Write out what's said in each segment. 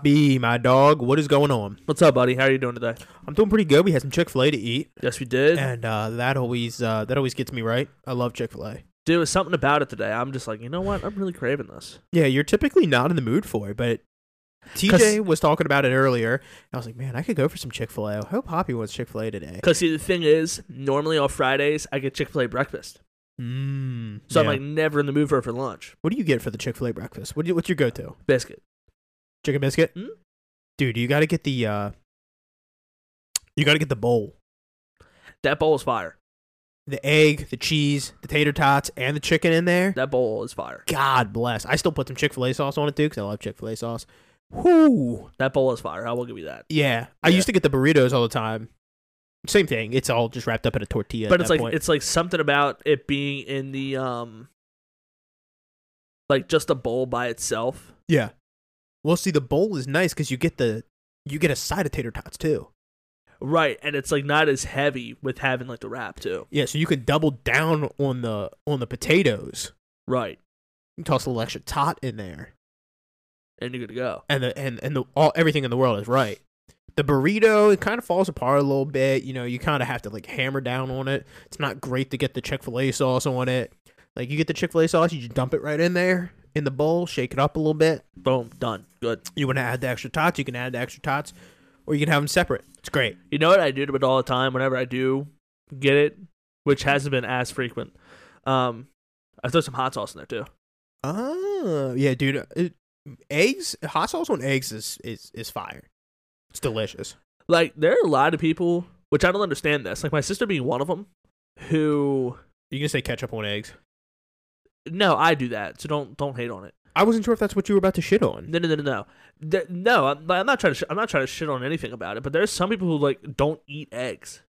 Poppy, my dog. What is going on? What's up, buddy? How are you doing today? I'm doing pretty good. We had some Chick Fil A to eat, Yes, we did. and uh, that always uh, that always gets me right. I love Chick Fil A. Dude, it was something about it today. I'm just like, you know what? I'm really craving this. Yeah, you're typically not in the mood for it, but TJ was talking about it earlier. And I was like, man, I could go for some Chick Fil A. I hope Poppy wants Chick Fil A today. Because see, the thing is, normally on Fridays I get Chick Fil A breakfast, Mm, so I'm like never in the mood for it for lunch. what do you get for the Chick Fil A breakfast? What do you, what's your go to? Biscuit. Chicken biscuit? Mm. Dude, you got to get the uh, you got to get the bowl. That bowl is fire. The egg, the cheese, the tater tots, and the chicken in there. That bowl is fire. God bless. I still put some Chick Fil A sauce on it too because I love Chick Fil A sauce. Whoo. That bowl is fire. I will give you that. Yeah, I Yeah. used to get the burritos all the time. Same thing. It's all just wrapped up in a tortilla. but it's like point. it's like something about it being in the um, like just a bowl by itself. yeah. Well, see, the bowl is nice because you get the you get a side of tater tots too. Right, and it's like not as heavy with having like the wrap too. Yeah, so you can double down on the on the potatoes. Right, You can toss a little extra tot in there, and you're good to go. and the and and the all everything in the world is right. The burrito it kind of falls apart a little bit. You know, you kind of have to like hammer down on it. It's not great to get the Chick Fil A sauce on it. Like you get the Chick Fil A sauce, you just dump it right in there in the bowl, shake it up a little bit. Boom, done. Good. You want to add the extra tots, you can add the extra tots, or you can have them separate. It's great. You know what I do to it all the time whenever I do get it, which hasn't been as frequent. Um, I throw some hot sauce in there too. Oh, yeah, dude. It, eggs, hot sauce on eggs is is is fire. It's delicious. Like there are a lot of people, which I don't understand this. Like my sister being one of them, who You can say ketchup on eggs. No, I do that, so don't don't hate on it. I wasn't sure if that's what you were about to shit on. No, no, no, no, no. No I'm, I'm not trying to. Sh- I'm not trying to shit on anything about it, but there's some people who like don't eat eggs.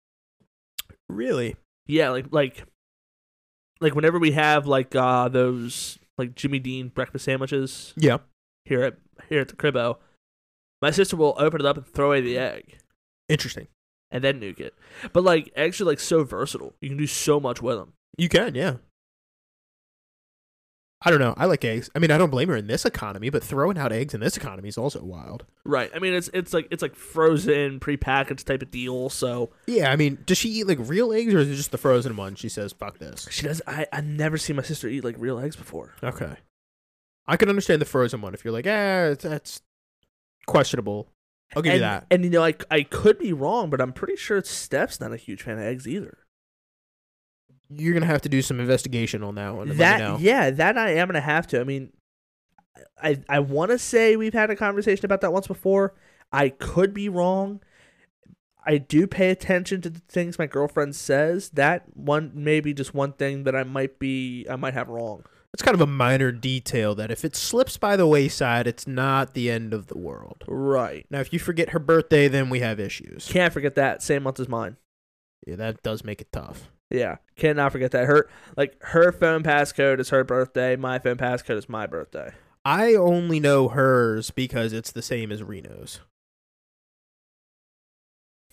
Really? Yeah, like like like whenever we have like uh those like Jimmy Dean breakfast sandwiches Yeah. here at here at the cribbo, my sister will open it up and throw away the egg Interesting. and then nuke it. But like eggs are like so versatile; you can do so much with them. You can, yeah. I don't know. I like eggs. I mean, I don't blame her in this economy, but throwing out eggs in this economy is also wild. Right? I mean, it's it's like it's like frozen, prepackaged type of deal. So Yeah, I mean, does she eat like real eggs or is it just the frozen one? She says, "Fuck this." she does. I I never seen my sister eat like real eggs before. Okay. I can understand the frozen one if you're like, eh, that's questionable. I'll give and, you that. And you know, I I could be wrong, but I'm pretty sure Steph's not a huge fan of eggs either. You're gonna have to do some investigation on that one. and let me that yeah, that I am gonna have to. I mean, I I want to say we've had a conversation about that once before. I could be wrong. I do pay attention to the things my girlfriend says. That one maybe just one thing that I might be I might have wrong. It's kind of a minor detail that if it slips by the wayside, it's not the end of the world. Right. Now, if you forget her birthday, then we have issues. Can't forget that. Same month as mine. Yeah, that does make it tough. Yeah, cannot forget that. Her like her phone passcode is her birthday. My phone passcode is my birthday. I only know hers because it's the same as Reno's.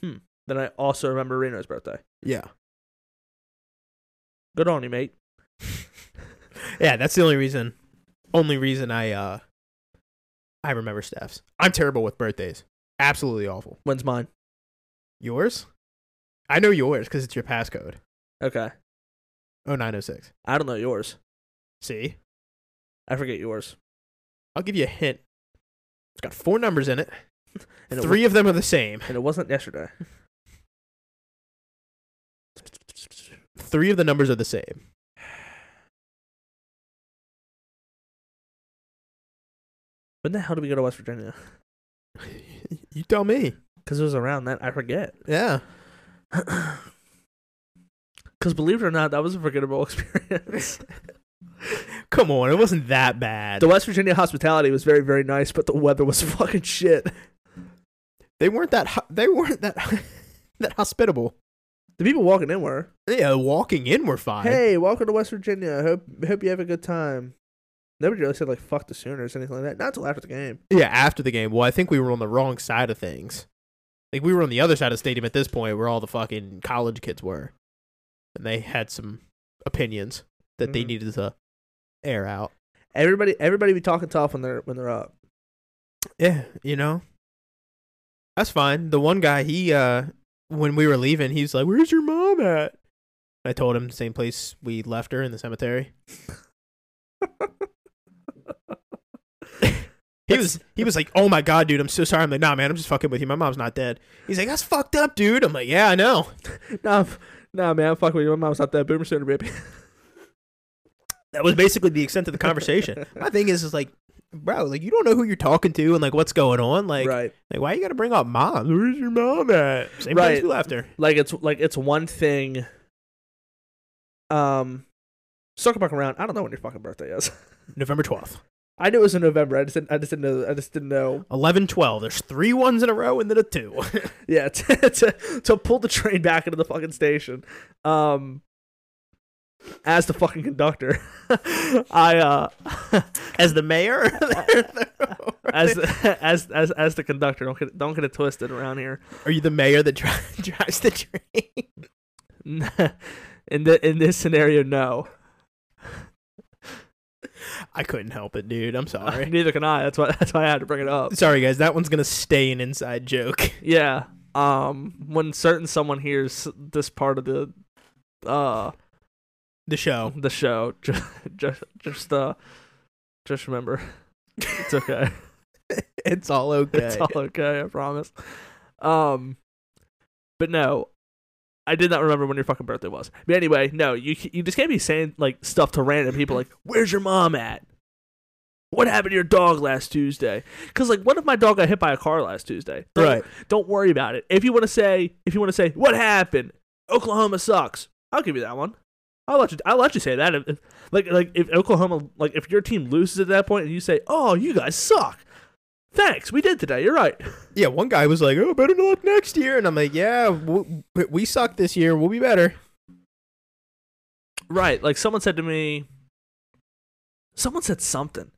Hmm. Then I also remember Reno's birthday. Yeah. Good on you, mate. Yeah, that's the only reason only reason I uh I remember Steph's. I'm terrible with birthdays. Absolutely awful. When's mine? Yours? I know yours because it's your passcode. Okay, Oh nine oh six. I don't know yours. See? I forget yours. I'll give you a hint. It's got four numbers in it. And it Three of them are the same. and it wasn't yesterday. Three of the numbers are the same. When the hell did we go to West Virginia? you tell me. Because it was around that. I forget. Yeah. Because believe it or not, that was a forgettable experience. Come on, it wasn't that bad. the West Virginia hospitality was very, very nice, but the weather was fucking shit. They weren't that. They weren't that. that hospitable. The people walking in were, Yeah, walking in were fine. "Hey, welcome to West Virginia. Hope hope you have a good time." Nobody really said like "fuck the Sooners" or anything like that. Not until after the game. Yeah, after the game. Well, I think we were on the wrong side of things. Like we were on the other side of the stadium at this point, where all the fucking college kids were, and they had some opinions that they Mhm. needed to air out. Everybody, everybody be talking tough when they're when they're up. Yeah, you know. That's fine. The one guy, he uh when we were leaving, he's like, "Where's your mom at?" I told him the same place we left her in the cemetery. he was he was like, "Oh my god, dude, I'm so sorry." I'm like, "Nah, man, I'm just fucking with you. My mom's not dead." He's like, "That's fucked up, dude." I'm like, "Yeah, I know." nah, f- nah, man, fuck with you. My mom's not that boomer sooner, baby. That was basically the extent of the conversation. My thing is, is like, bro, like you don't know who you're talking to and like what's going on. Like, right. like why you got to bring up mom? Where's your mom at? Same place Right. we left her. Like it's like it's one thing. Um, circle back around. I don't know when your fucking birthday is. November twelfth. I knew it was in November. I just didn't. I just didn't know. I just didn't know. 11 12 there's three ones in a row and then a two Yeah, to, to to pull the train back into the fucking station. Um, as the fucking conductor, I uh, as the mayor as the, as as as the conductor. Don't get don't get it twisted around here. are you the mayor that dri- drives the train in the in this scenario, no. I couldn't help it dude i'm sorry Neither can I. That's why that's why I had to bring it up. sorry guys that one's gonna stay an inside joke Yeah. Um, when certain someone hears this part of the uh the show the show, just just just uh just remember, it's okay. it's all okay It's all okay. I promise. Um, but no, I did not remember when your fucking birthday was. But anyway, no, you you just can't be saying like stuff to random people like, "Where's your mom at?" What happened to your dog last Tuesday? Because like, what if my dog got hit by a car last Tuesday? Don't- right Don't worry about it. If you want to say, if you want to say, what happened? Oklahoma sucks. I'll give you that one. I'll let you. I'll let you say that. If, if- like, like if Oklahoma, like if your team loses at that point and you say, "Oh, you guys suck," thanks, we did today. You're right. yeah one guy was like oh better luck next year and i'm like yeah w- we suck this year we'll be better Right. Like someone said to me, someone said something,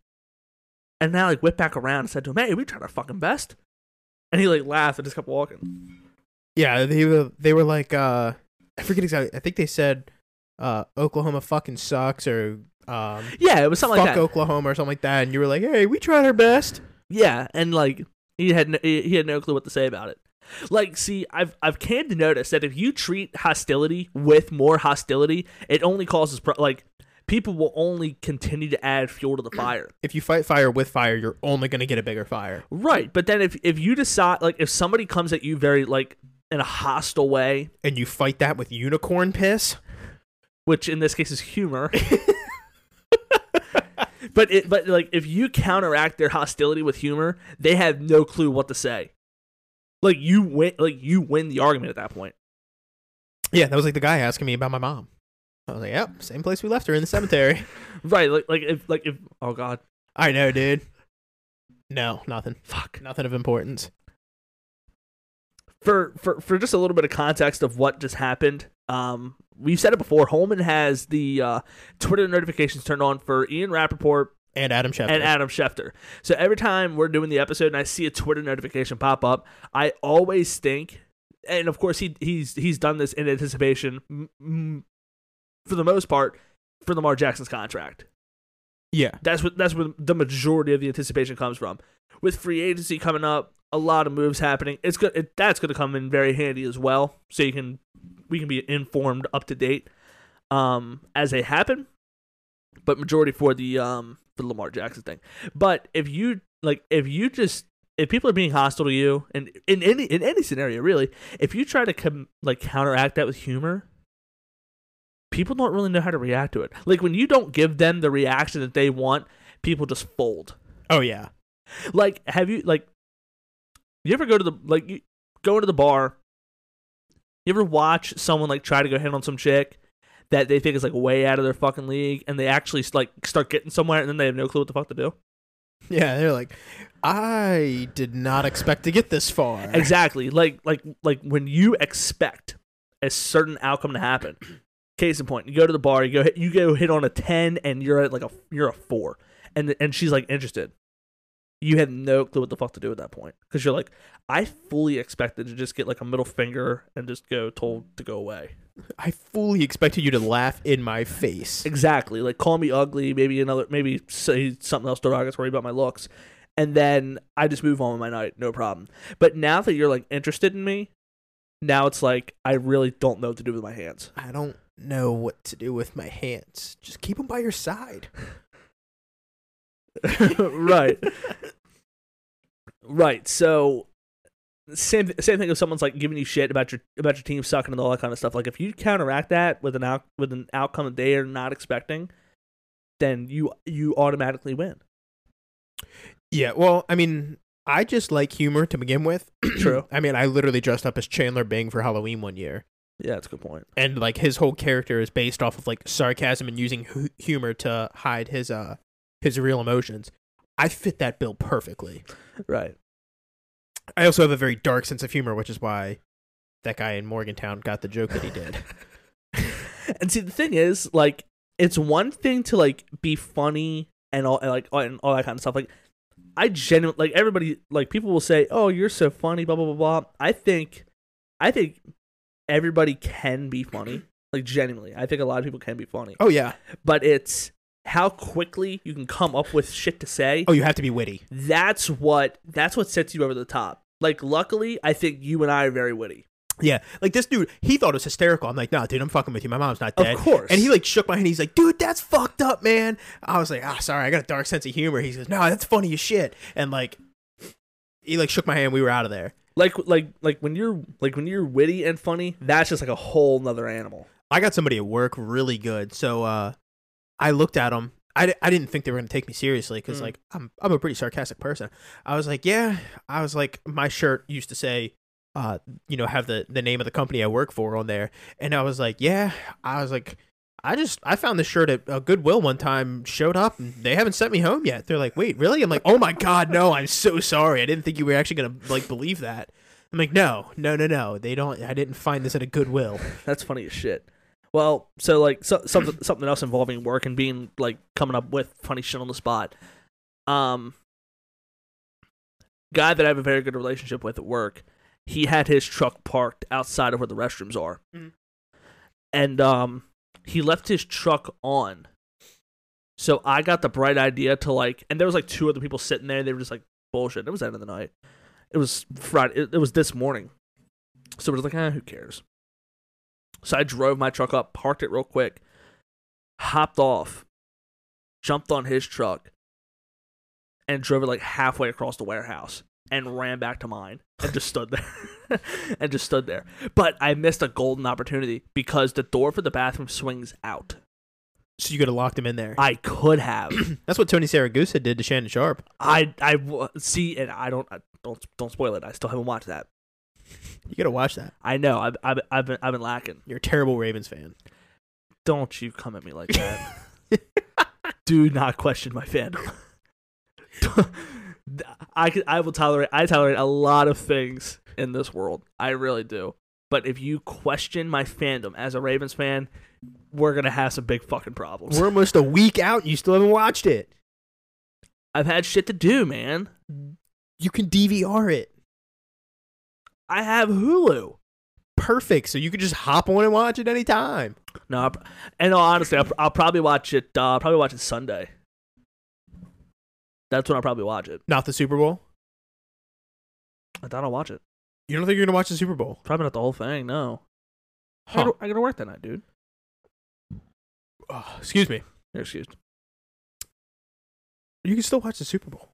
and now like whipped back around and said to him, "Hey, we tried our fucking best," and he like laughed and just kept walking. yeah they were they were like uh i forget exactly i think they said uh oklahoma fucking sucks or um Yeah, it was something fuck like that. oklahoma or something like that and you were like hey we tried our best Yeah, and like he had no, he had no clue what to say about it. Like, see, I've I've came to notice that if you treat hostility with more hostility, it only causes pro- like people will only continue to add fuel to the fire. if you fight fire with fire, you're only going to get a bigger fire. Right, but then if if you decide like if somebody comes at you very like in a hostile way, And you fight that with unicorn piss. which in this case is humor. but it but like if you counteract their hostility with humor, they have no clue what to say. Like you win like you win the argument at that point. Yeah, that was like the guy asking me about my mom. I was like, yep, same place we left her in the cemetery. Right, like like if like if oh god. I know, dude. No, nothing. Fuck. Nothing of importance. For for for just a little bit of context of what just happened, um we've said it before, Holman has the uh Twitter notifications turned on for Ian Rapoport And Adam Schefter. and Adam Schefter. So every time we're doing the episode and I see a Twitter notification pop up, I always think, and of course he he's he's done this in anticipation, for the most part, for Lamar Jackson's contract. yeah. That's what that's where the majority of the anticipation comes from. With free agency coming up, a lot of moves happening. It's good. It, that's going to come in very handy as well, so you can we can be informed up to date um, as they happen. But majority for the um for the Lamar Jackson thing. But if you like, if you just if people are being hostile to you, and in any in any scenario really, if you try to com- like counteract that with humor, people don't really know how to react to it. Like when you don't give them the reaction that they want, people just fold. Oh, yeah. Like, have you like, you ever go to the like you go into the bar? You ever watch someone like try to go hit on some chick that they think is like way out of their fucking league, and they actually like start getting somewhere, and then they have no clue what the fuck to do? Yeah, they're like, I did not expect to get this far. Exactly. Like like like when you expect a certain outcome to happen. Case in point, you go to the bar, you go hit, you go hit on a ten, and you're at like a you're a four, and and she's like interested. You have no clue what the fuck to do at that point because you're like, I fully expected to just get like a middle finger and just go told to go away. I fully expected you to laugh in my face. Exactly. Like call me ugly, maybe another, maybe say something else derogatory about my looks, and then I just move on with my night, no problem. But now that you're like interested in me, now it's like I really don't know what to do with my hands. I don't know what to do with my hands. Just keep them by your side. Right. Right. So same same thing if someone's like giving you shit about your about your team sucking and all that kind of stuff. Like if you counteract that with an out with an outcome that they are not expecting, then you you automatically win. Yeah, well, I mean, I just like humor to begin with. True. I mean, I literally dressed up as Chandler Bing for Halloween one year. Yeah, that's a good point. And like his whole character is based off of like sarcasm and using hu- humor to hide his uh his real emotions. I fit that bill perfectly. Right. I also have a very dark sense of humor, which is why that guy in Morgantown got the joke that he did. and see the thing is, like, it's one thing to like be funny and all and, like and all that kind of stuff. Like I genuinely like everybody like people will say, "Oh, you're so funny," blah blah blah blah. I think I think everybody can be funny. Like genuinely. I think a lot of people can be funny. oh yeah. But it's how quickly you can come up with shit to say. Oh, you have to be witty. That's what that's what sets you over the top. Like luckily, I think you and I are very witty. Yeah, like this dude, he thought it was hysterical. I'm like, nah, dude, I'm fucking with you. My mom's not dead. Of course. And he like shook my hand. He's like, dude, that's fucked up, man. I was like, ah, sorry, I got a dark sense of humor. He goes, no, that's funny as shit. And like, he like shook my hand. We were out of there. like like like when you're like when you're witty and funny, that's just like a whole nother animal. I got somebody at work really good. So uh, I looked at them. I, I didn't think they were gonna take me seriously because Mm. like I'm I'm a pretty sarcastic person. I was like, yeah. I was like, my shirt used to say, uh, you know, have the the name of the company I work for on there, and I was like, yeah. I was like. I just I found this shirt at a Goodwill one time. Showed up and they haven't sent me home yet. They're like, wait, really? I'm like, oh my god, no! I'm so sorry. I didn't think you were actually gonna like believe that. I'm like, no, no, no, no. They don't. I didn't find this at a Goodwill. That's funny as shit. Well, so like so, something something else involving work and being like coming up with funny shit on the spot. Um, guy that I have a very good relationship with at work, he had his truck parked outside of where the restrooms are, Mhm. and um, he left his truck on. So I got the bright idea to like, and there was like two other people sitting there. They were just like bullshit. It was the end of the night. It was Friday. It, it was this morning. So it was like, eh, who cares? So I drove my truck up, parked it real quick, hopped off, jumped on his truck, and drove it like halfway across the warehouse and ran back to mine and just stood there. and just stood there. But I missed a golden opportunity because the door for the bathroom swings out. So you could have locked him in there. I could have. That's what Tony Siragusa did to Shannon Sharpe. I I see and I don't I, don't don't spoil it. I still haven't watched that. You gotta watch that. I know. I've I've, I've been I've been lacking. You're a terrible Ravens fan. Don't you come at me like that. Do not question my fandom. I could, I will tolerate I tolerate a lot of things in this world. I really do. But if you question my fandom as a Ravens fan, we're gonna have some big fucking problems. We're almost a week out and you still haven't watched it. I've had shit to do, man. You can DVR it. I have Hulu. Perfect. So you could just hop on and watch it anytime. No, and honestly, I'll, I'll probably watch it. Uh, I'll probably watch it Sunday. That's when I'll probably watch it. Not the Super Bowl. I thought I'll watch it. You don't think you're gonna watch the Super Bowl? Probably not the whole thing. No, I, gotta, I gotta work that night, dude. Oh, excuse me. You're excused. You can still watch the Super Bowl.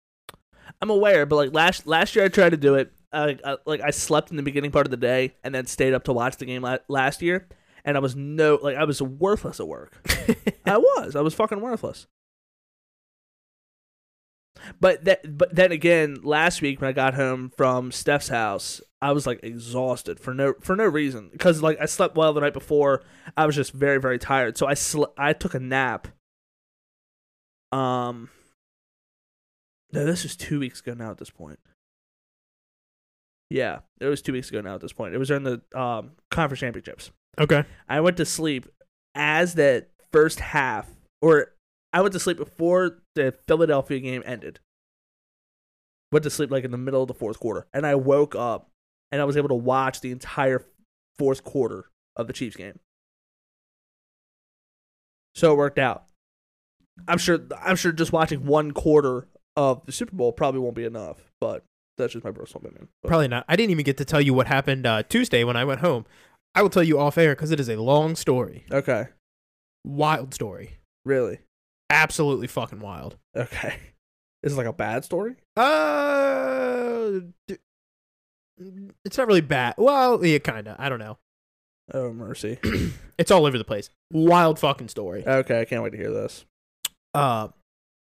I'm aware, but like last last year, I tried to do it. Uh, I, like I slept in the beginning part of the day and then stayed up to watch the game la- last year, and I was no like I was worthless at work. I was. I was fucking worthless. But that, but then again, last week when I got home from Steph's house, I was like exhausted for no for no reason because like I slept well the night before. I was just very very tired, so I sl- I took a nap. Um. No, this was two weeks ago now. At this point. Yeah, it was two weeks ago now. At this point, it was during the um conference championships. okay. I went to sleep as that first half, or I went to sleep before the Philadelphia game ended. Went to sleep like in the middle of the fourth quarter, and I woke up and I was able to watch the entire fourth quarter of the Chiefs game. So it worked out. I'm sure. I'm sure just watching one quarter of the Super Bowl probably won't be enough. But that's just my personal opinion. But- Probably not. I didn't even get to tell you what happened uh, Tuesday when I went home. I will tell you off air because it is a long story, okay, wild story, really? absolutely fucking wild. Okay, is it like a bad story? Uh, it's not really bad. Well, yeah, kind of. I don't know. Oh mercy. It's all over the place. Wild fucking story. okay, I can't wait to hear this. Uh,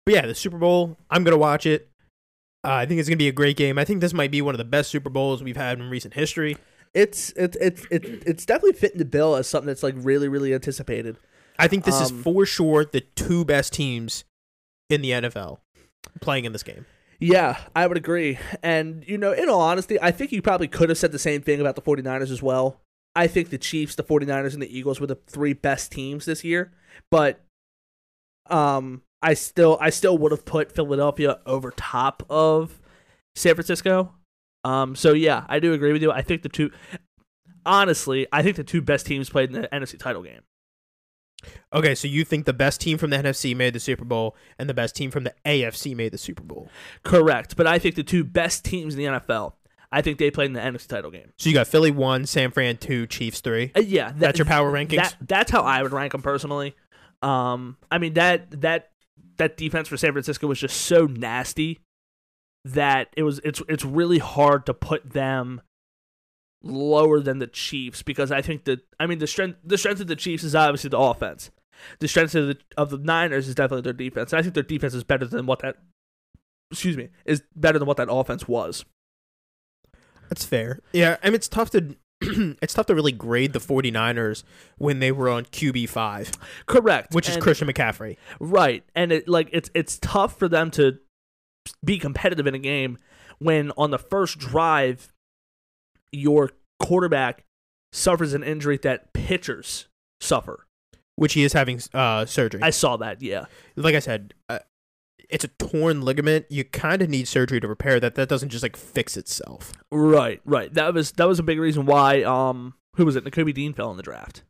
but yeah, the Super Bowl. I'm gonna watch it. Uh, I think it's gonna be a great game. I think this might be one of the best Super Bowls we've had in recent history. It's it's it's it's it's definitely fitting the bill as something that's like really really anticipated. I think this Um, is for sure the two best teams in the NFL playing in this game. Yeah, I would agree. And, you know, in all honesty, I think you probably could have said the same thing about the 49ers as well. I think the Chiefs, the 49ers, and the Eagles were the three best teams this year. But um I still I still would have put Philadelphia over top of San Francisco. Um so yeah, I do agree with you. I think the two honestly, I think the two best teams played in the NFC title game. Okay, so you think the best team from the NFC made the Super Bowl and the best team from the AFC made the Super Bowl. Correct. But I think the two best teams in the NFL, I think they played in the NFC title game. So you got Philly one, San Fran two, Chiefs three. Uh, yeah, that- That's your power rankings. That, that's how I would rank them personally. Um, I mean that that that defense for San Francisco was just so nasty that it was it's it's really hard to put them lower than the Chiefs because I think that I mean the strength the strength of the Chiefs is obviously the offense. The strength of the of the Niners is definitely their defense. And I think their defense is better than what that excuse me is better than what that offense was. That's fair. Yeah, I mean it's tough to it's tough to really grade the 49ers when they were on QB5, Correct, which is Christian McCaffrey. Right. And it like it's it's tough for them to be competitive in a game when on the first drive your quarterback suffers an injury that pitchers suffer. which he is having uh, surgery. I saw that, yeah. like I said, uh, it's a torn ligament. You kind of need surgery to repair that. That doesn't just like fix itself. Right, right. That was that was a big reason why um who was it? Nakobe Dean fell in the draft.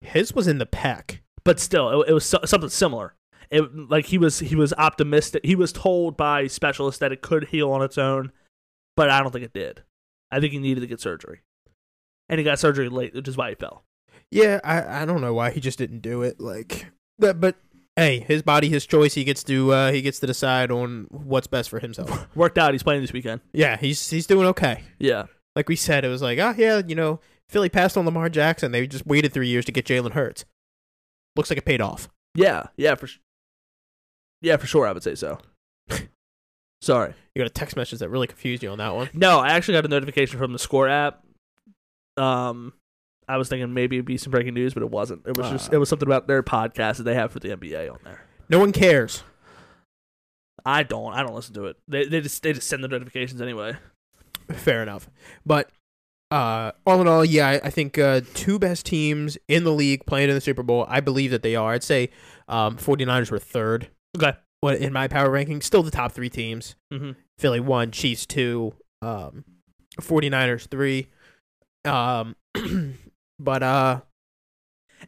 His was in the pec. But still, it, it was so, something similar. It like he was he was optimistic. He was told by specialists that it could heal on its own, but I don't think it did. I think he needed to get surgery. And he got surgery late, which is why he fell. Yeah, I I don't know why he just didn't do it. Like, that, but hey, his body, his choice. He gets to uh, he gets to decide on what's best for himself. Worked out. He's playing this weekend. yeah, he's he's doing okay. Yeah. Like we said, it was like, oh yeah, you know, Philly passed on Lamar Jackson. They just waited three years to get Jalen Hurts. Looks like it paid off. Yeah. Yeah. For. s- Yeah, for sure. I would say so. Sorry. You got a text message that really confused you on that one. No, I actually got a notification from the Score app. Um, I was thinking maybe it'd be some breaking news, but it wasn't. It was just Ah. it was something about their podcast that they have for the NBA on there. No one cares. I don't. I don't listen to it. They they just they just send the notifications anyway. Fair enough. But uh, all in all, yeah, I, I think uh, two best teams in the league playing in the Super Bowl. I believe that they are. I'd say um, 49ers were third Okay. What in my power ranking. Still the top three teams. Mm-hmm. Philly one, Chiefs two, um, 49ers three. Um, but uh,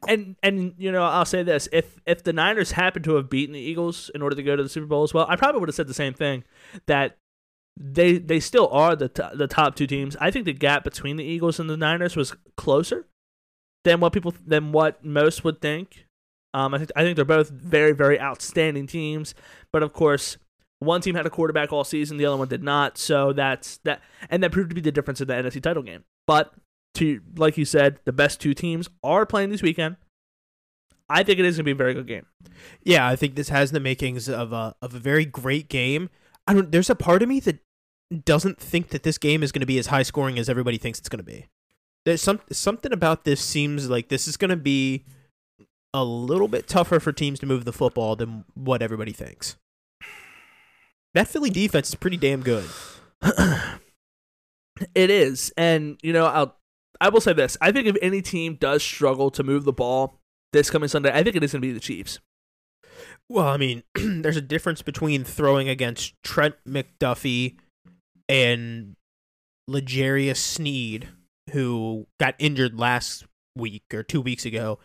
And and you know I'll say this: if if the Niners happen to have beaten the Eagles in order to go to the Super Bowl as well, I probably would have said the same thing. That they they still are the t- the top two teams. I think the gap between the Eagles and the Niners was closer than what people than what most would think. Um, I think I think they're both very very outstanding teams, but of course. One team had a quarterback all season, the other one did not. So that's that, and that proved to be the difference in the NFC title game. But to like you said, the best two teams are playing this weekend. I think it is gonna be a very good game. yeah, I think this has the makings of a of a very great game. I don't. There's a part of me that doesn't think that this game is going to be as high scoring as everybody thinks it's going to be. There's some something about this seems like this is going to be a little bit tougher for teams to move the football than what everybody thinks. That Philly defense is pretty damn good. It is, and you know, I'll I will say this: I think if any team does struggle to move the ball this coming Sunday, I think it is gonna be the Chiefs. Well, I mean, there's a difference between throwing against Trent McDuffie and L'Jarius Sneed, who got injured last week or two weeks ago,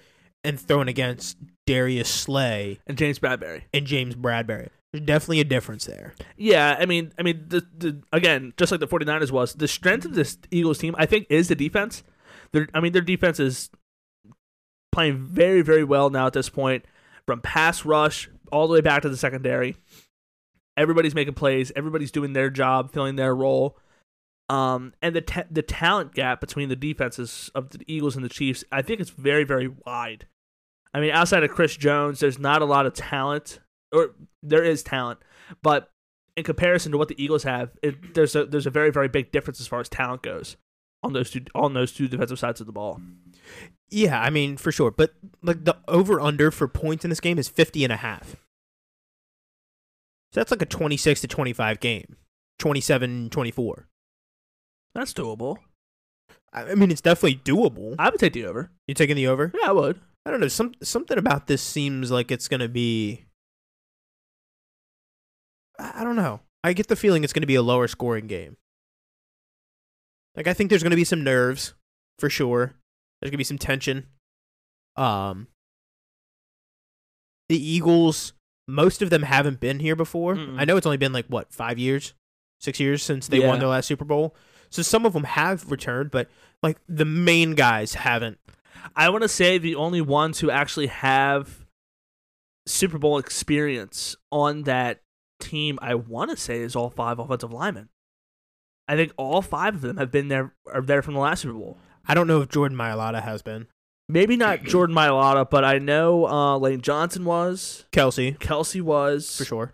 and throwing against Darius Slay And James Bradberry. and James Bradberry. There's definitely a difference there. Yeah, I mean, I mean, the, the again, just like the 49ers was, the strength of this Eagles team, I think, is the defense. I mean, their defense is playing very, very well now at this point, from pass rush all the way back to the secondary. Everybody's making plays. Everybody's doing their job, filling their role. Um, and the the talent gap between the defenses of the Eagles and the Chiefs, I think it's very, very wide. I mean, outside of Chris Jones, there's not a lot of talent, or there is talent, but in comparison to what the Eagles have, it, there's a there's a very, very big difference as far as talent goes on those two on those two defensive sides of the ball. Yeah, I mean, for sure. But like the over under for points in this game is 50 and a half. So that's like a 26 to 25 game. 27 24. That's doable. I mean, it's definitely doable. I would take the over. You taking the over? Yeah, I would. I don't know. Some something about this seems like it's gonna be. I don't know. I get the feeling it's gonna be a lower scoring game. Like I think there's gonna be some nerves, for sure. There's gonna be some tension. Um. The Eagles, most of them haven't been here before. Mm-mm. I know it's only been like what five years, six years since they won their last Super Bowl. So some of them have returned, but like the main guys haven't. I want to say the only ones who actually have Super Bowl experience on that team, I want to say, is all five offensive linemen. I think all five of them have been there are there from the last Super Bowl. I don't know if Jordan Mailata has been. Maybe not Jordan Mailata, but I know uh, Lane Johnson was, Kelce, Kelce was, for sure.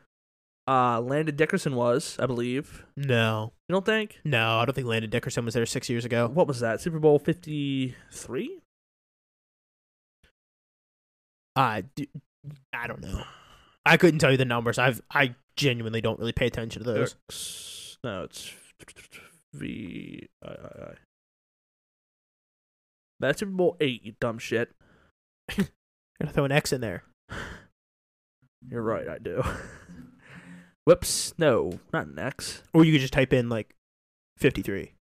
Uh, Landon Dickerson was, I believe. No, You don't think? no, I don't think Landon Dickerson was there six years ago. What was that? Super Bowl 53? i don't know. I couldn't tell you the numbers. I've I genuinely don't really pay attention to those. No, it's V I I I. That's Super Bowl eight, you dumb shit. Gonna throw an X in there. You're right, I do. Whoops, no, not an X. Or you could just type in like fifty three.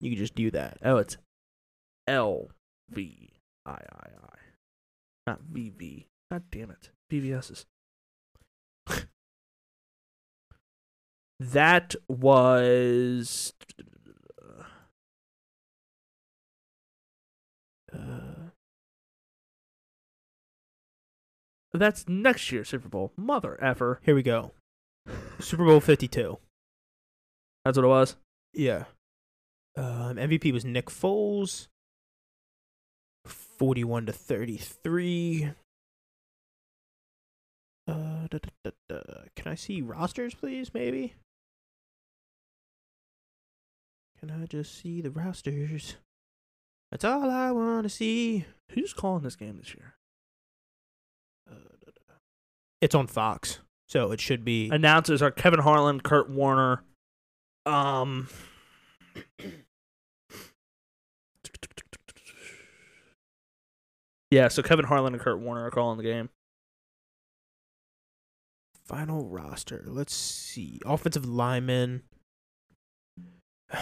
You could just do that. Oh, it's L V I I I, not V V. God damn it, VVS's. That was Uh, that's next year's Super Bowl. Mother effer. here we go. Super Bowl fifty two. That's what it was. Yeah. Um, MVP was Nick Foles. Forty-one to thirty-three. Uh, da, da, da. Can I see rosters, please? Maybe. Can I just see the rosters? That's all I want to see. Who's calling this game this year? Uh. It's on Fox, so it should be. Announcers are Kevin Harlan, Kurt Warner. Um. Yeah, so Kevin Harlan and Kurt Warner are calling the game. Final roster. Let's see. Offensive lineman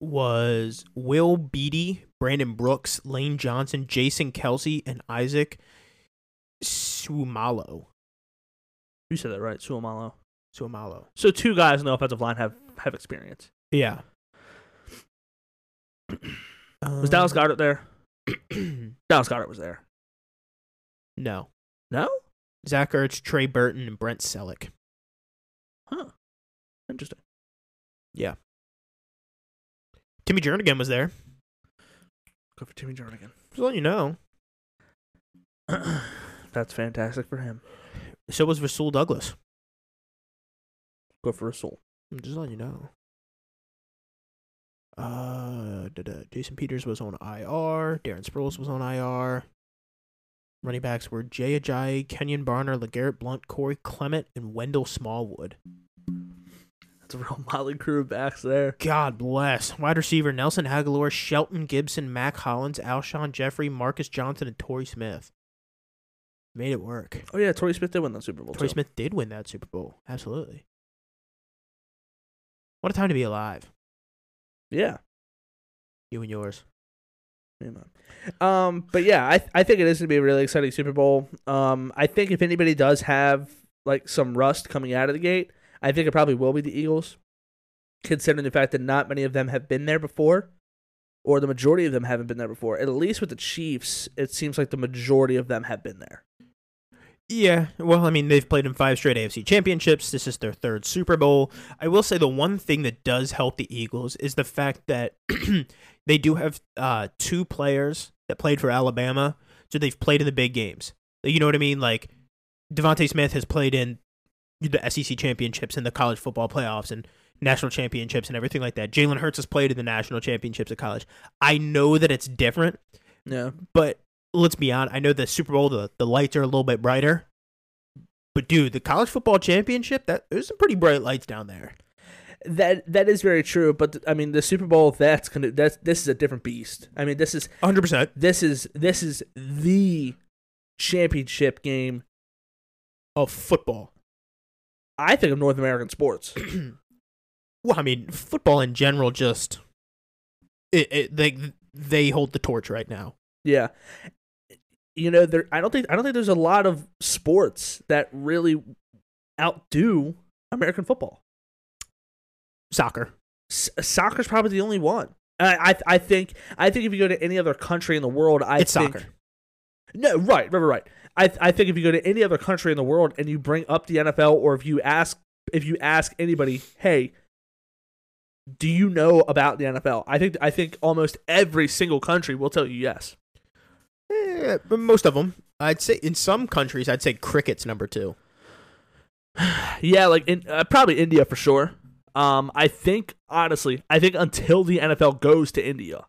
was Will Beatty, Brandon Brooks, Lane Johnson, Jason Kelce, and Isaac Seumalo. You said that right, Seumalo. Seumalo. So two guys in the offensive line have have experience. Yeah. Was Dallas um, Goedert there? Dallas Goedert was there. no. No? Zach Ertz, Trey Burton, and Brent Celek. Huh. Interesting. Yeah. Timmy Jernigan was there. Go for Timmy Jernigan. Just letting you know. That's fantastic for him. So was Rasul Douglas. Go for Rasul. I'm just letting you know. Uh, Jason Peters was on IR. Darren Sproles was on IR. Running backs were Jay Ajayi, Kenjon Barner, LeGarrette Blunt, Corey Clement, and Wendell Smallwood. That's a real motley crew of backs there. God bless. Wide receiver Nelson Agholor, Shelton Gibson, Mack Hollins, Alshon Jeffery, Marcus Johnson, and Torrey Smith. Made it work. Oh yeah, Torrey Smith did win that Super Bowl. Torrey too. Smith did win that Super Bowl. Absolutely. What a time to be alive. Yeah. You and yours. Um, but yeah, I I think it is gonna be a really exciting Super Bowl. Um, I think if anybody does have like some rust coming out of the gate, I think it probably will be the Eagles, considering the fact that not many of them have been there before, or the majority of them haven't been there before. At least with the Chiefs, it seems like the majority of them have been there. Yeah, well, I mean, they've played in five straight AFC championships. This is their third Super Bowl. I will say the one thing that does help the Eagles is the fact that they do have uh, two players that played for Alabama, so they've played in the big games. You know what I mean? Like DeVonta Smith has played in the SEC championships and the college football playoffs and national championships and everything like that. Jalen Hurts has played in the national championships at college. I know that it's different, Yeah, but let's be honest. I know the Super Bowl, the, the lights are a little bit brighter. But dude, the college football championship, that there's some pretty bright lights down there. That that is very true. But I mean, the Super Bowl that's gonna that's this is a different beast. I mean, this is 100%. this is this is the championship game. Of football. I think of North American sports. Well, I mean, football in general just it, it they they hold the torch right now. Yeah. You know, there I don't think I don't think there's a lot of sports that really outdo American football. Soccer. S- soccer's probably the only one. I, I I think I think if you go to any other country in the world, I it's think soccer. no right right right. I I think if you go to any other country in the world and you bring up the NFL, or if you ask if you ask anybody, hey, do you know about the NFL? I think I think almost every single country will tell you yes. Eh, but most of them. I'd say in some countries, I'd say cricket's number two. Yeah, like in uh, probably India for sure. Um, I think honestly, I think until the NFL goes to India,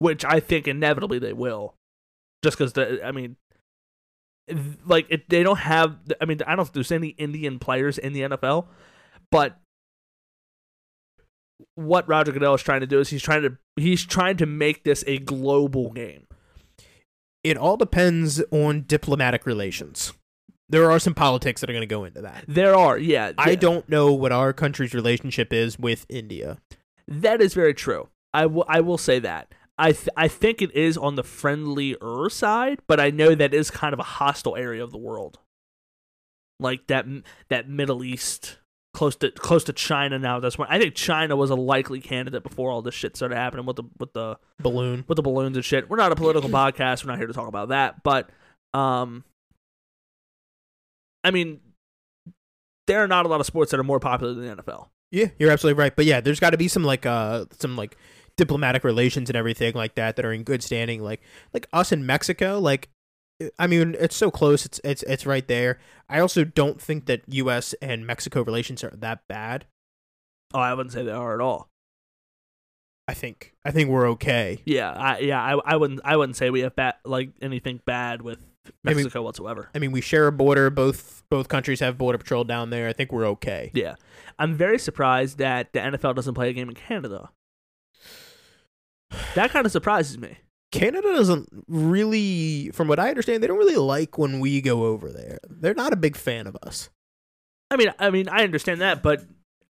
which I think inevitably they will, just because I mean, like they don't have. I mean, I don't think there's any Indian players in the NFL, but what Roger Goodell is trying to do is he's trying to he's trying to make this a global game. It all depends on diplomatic relations. There are some politics that are going to go into that. There are, yeah, I yeah. don't know what our country's relationship is with India. That is very true. I will I will say that. I th- I think it is on the friendlier side, but I know that is kind of a hostile area of the world. Like that that Middle East close to close to China now. That's when I think China was a likely candidate before all this shit started happening with the with the Balloon. with the balloons and shit. We're not a political podcast. We're not here to talk about that, but um I mean there are not a lot of sports that are more popular than the NFL. Yeah, you're absolutely right. But yeah, there's got to be some like uh some like diplomatic relations and everything like that that are in good standing. Like like us in Mexico, like I mean, it's so close. It's it's it's right there. I also don't think that U.S. and Mexico relations are that bad. Oh, I wouldn't say they are at all. I think I think we're okay. Yeah, I yeah, I, I wouldn't I wouldn't say we have bad like anything bad with I mean- Mexico whatsoever. I mean, we share a border. Both both countries have border patrol down there. I think we're okay. Yeah, I'm very surprised that the NFL doesn't play a game in Canada. That kind of surprises me. Canada doesn't really, from what I understand, they don't really like when we go over there. They're not a big fan of us. I mean, I mean, I understand that, but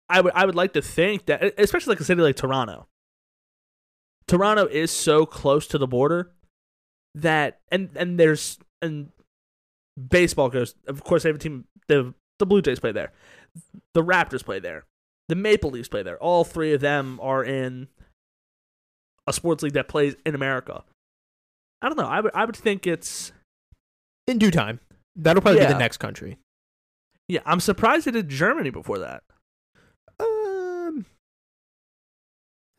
I would I would like to think that, especially like a city like Toronto. Toronto is so close to the border that, and and there's and baseball goes. Of course, they have a team. The the Blue Jays play there. The Raptors play there. The Maple Leafs play there. All three of them are in a sports league that plays in America. I don't know. I would I would think it's In due time, that'll probably be the next country. yeah. I'm surprised it did Germany before that. Um,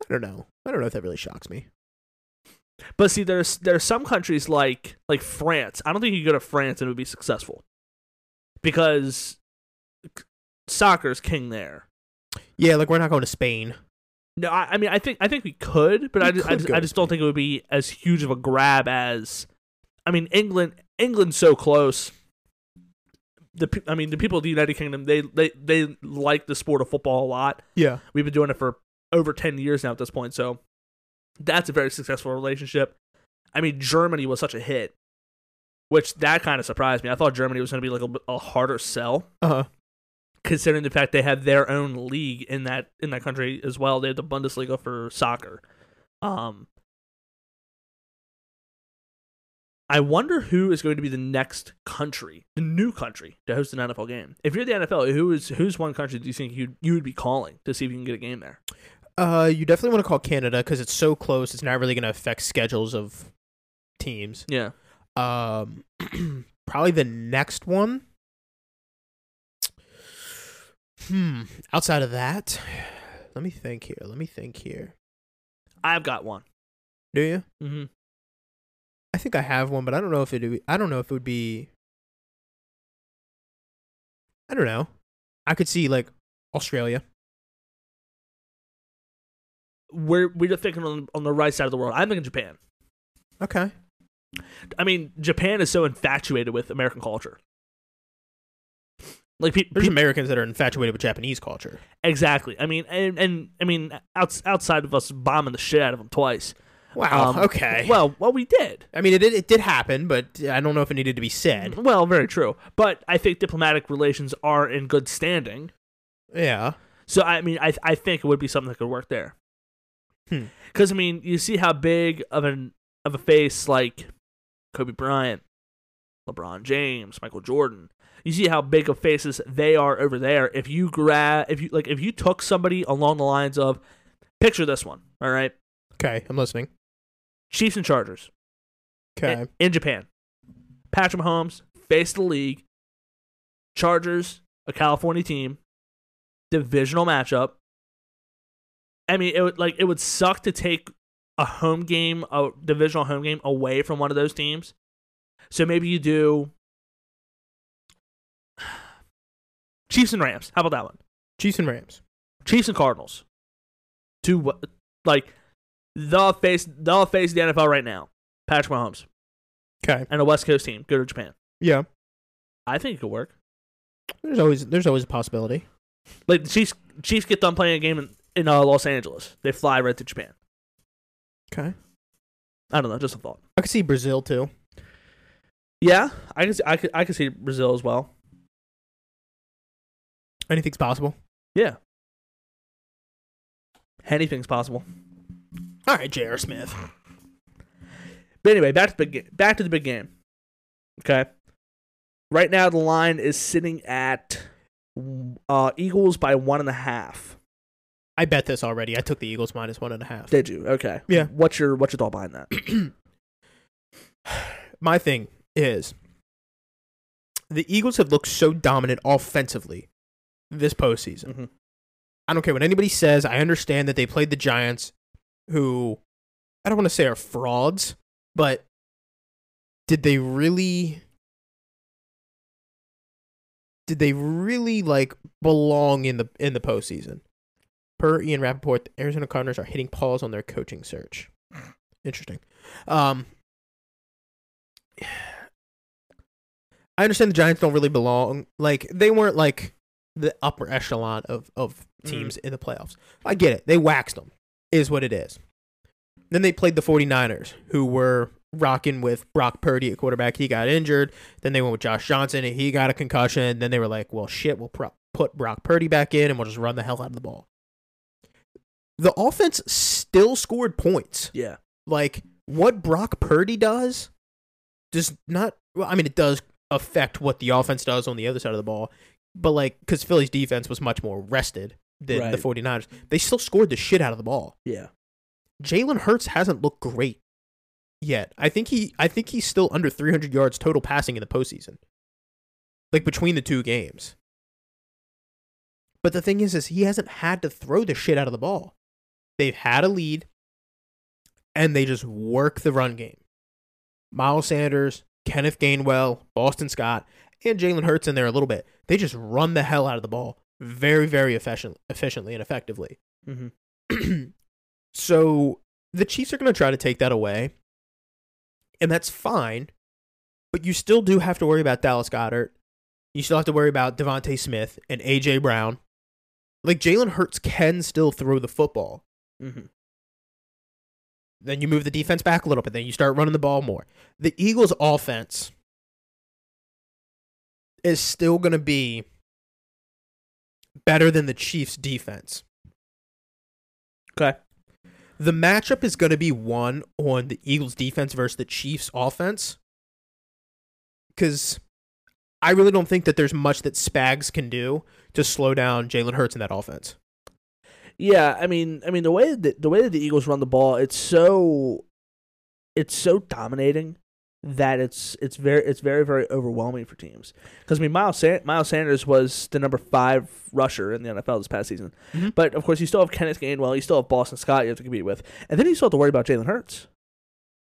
I don't know. I don't know if that really shocks me. But see, there's there's some countries like like France. I don't think you could go to France and it would be successful because soccer's king there. Yeah, like we're not going to Spain. No, I, I mean I think I think we could, but We I just, I, just, I just don't think it would be as huge of a grab as I mean England England's so close. The I mean the people of the United Kingdom they they they like the sport of football a lot. Yeah. We've been doing it for over 10 years now at this point. So that's a very successful relationship. I mean, Germany was such a hit, which that kind of surprised me. I thought Germany was going to be like a, a harder sell, Uh huh. considering the fact they have their own league in that in that country as well. They have the Bundesliga for soccer. Um, I wonder who is going to be the next country, the new country, to host an NFL game. If you're the NFL, who is who's one country do you think you you would be calling to see if you can get a game there? Uh, you definitely want to call Canada because it's so close. It's not really going to affect schedules of teams. Yeah. Um, probably the next one. Hmm. Outside of that, let me think here. Let me think here. I've got one. Do you? Mm-hmm. I think I have one, but I don't know if it. I don't know if it would be. I don't know. I could see like Australia. We're we're just thinking on on the right side of the world. I'm thinking Japan. Okay. I mean, Japan is so infatuated with American culture. Like pe- There's pe- Americans that are infatuated with Japanese culture. exactly. I mean, and, and I mean, outs- outside of us bombing the shit out of them twice. Wow. Um, okay. Well, well, we did. I mean, it did, it did happen, but I don't know if it needed to be said. Well, very true. But I think diplomatic relations are in good standing. Yeah. So I mean, I I think it would be something that could work there. Hmm. Because I mean, you see how big of an of a face like Kobe Bryant, LeBron James, Michael Jordan. You see how big of faces they are over there. If you grab, if you like, if you took somebody along the lines of, picture this one, all right, Okay, I'm listening. Chiefs and Chargers Okay. in, in Japan. Patrick Mahomes face the league. Chargers, a California team, divisional matchup. I mean, it would like it would suck to take a home game, a divisional home game away from one of those teams. So maybe you do Chiefs and Rams. How about that one? Chiefs and Rams. Chiefs and Cardinals. Two like the face the face of the NFL right now. Patrick Mahomes Okay. and a West Coast team go to Japan. Yeah. I think it could work. There's always there's always a possibility. Like the Chiefs, Chiefs get done playing a game in, in uh, Los Angeles. They fly right to Japan. Okay. I don't know, just a thought. I could see Brazil too. Yeah, I can see, I could I could see Brazil as well. Anything's possible. Yeah, anything's possible. All right, J.R. Smith. But anyway, back to the big ga- back to the big game. Okay, right now the line is sitting at uh, Eagles by one and a half. I bet this already. I took the Eagles minus one and a half. Did you? Okay. Yeah. What's your what's your thought behind that? My thing is the Eagles have looked so dominant offensively this postseason. Mhm. I don't care what anybody says. I understand that they played the Giants, who I don't want to say are frauds, but did they really? Did they really like belong in the in the postseason? Per Ian Rapoport, the Arizona Cardinals are hitting pause on their coaching search. Interesting. Um, I understand the Giants don't really belong. Like they weren't like the upper echelon of of teams in the playoffs. I get it. They waxed them. Is what it is. Then they played the 49ers, who were rocking with Brock Purdy at quarterback. He got injured. Then they went with Josh Johnson, and he got a concussion. Then they were like, well, shit, we'll pro- put Brock Purdy back in, and we'll just run the hell out of the ball. The offense still scored points Yeah. like what Brock Purdy does does not well, I mean it does affect what the offense does on the other side of the ball but like cuz Philly's defense was much more rested than the Right. 49ers they still scored the shit out of the ball Yeah. Jalen Hurts hasn't looked great yet I think he I think he's still under 300 yards total passing in the postseason like between the two games but the thing is is he hasn't had to throw the shit out of the ball they've had a lead and they just work the run game. Miles Sanders, Kenneth Gainwell, Boston Scott, and Jalen Hurts in there a little bit. They just run the hell out of the ball very, very efficient, efficiently and effectively. Mm-hmm. so the Chiefs are going to try to take that away, and that's fine. But you still do have to worry about Dallas Goedert. You still have to worry about DeVonta Smith and AJ Brown. Like Jalen Hurts can still throw the football. Mm-hmm. Then you move the defense back a little bit. Then you start running the ball more. The Eagles' offense is still going to be better than the Chiefs' defense. Okay. The matchup is going to be one on the Eagles' defense versus the Chiefs' offense. because I really don't think that there's much that Spags can do to slow down Jalen Hurts in that offense. Yeah, I mean, I mean the way that the way that the Eagles run the ball, it's so it's so dominating that it's it's very it's very very overwhelming for teams. Because I mean, Miles San- Miles Sanders was the number five rusher in the NFL this past season, Mhm. but of course you still have Kenneth Gainwell, you still have Boston Scott you have to compete with, and then you still have to worry about Jalen Hurts.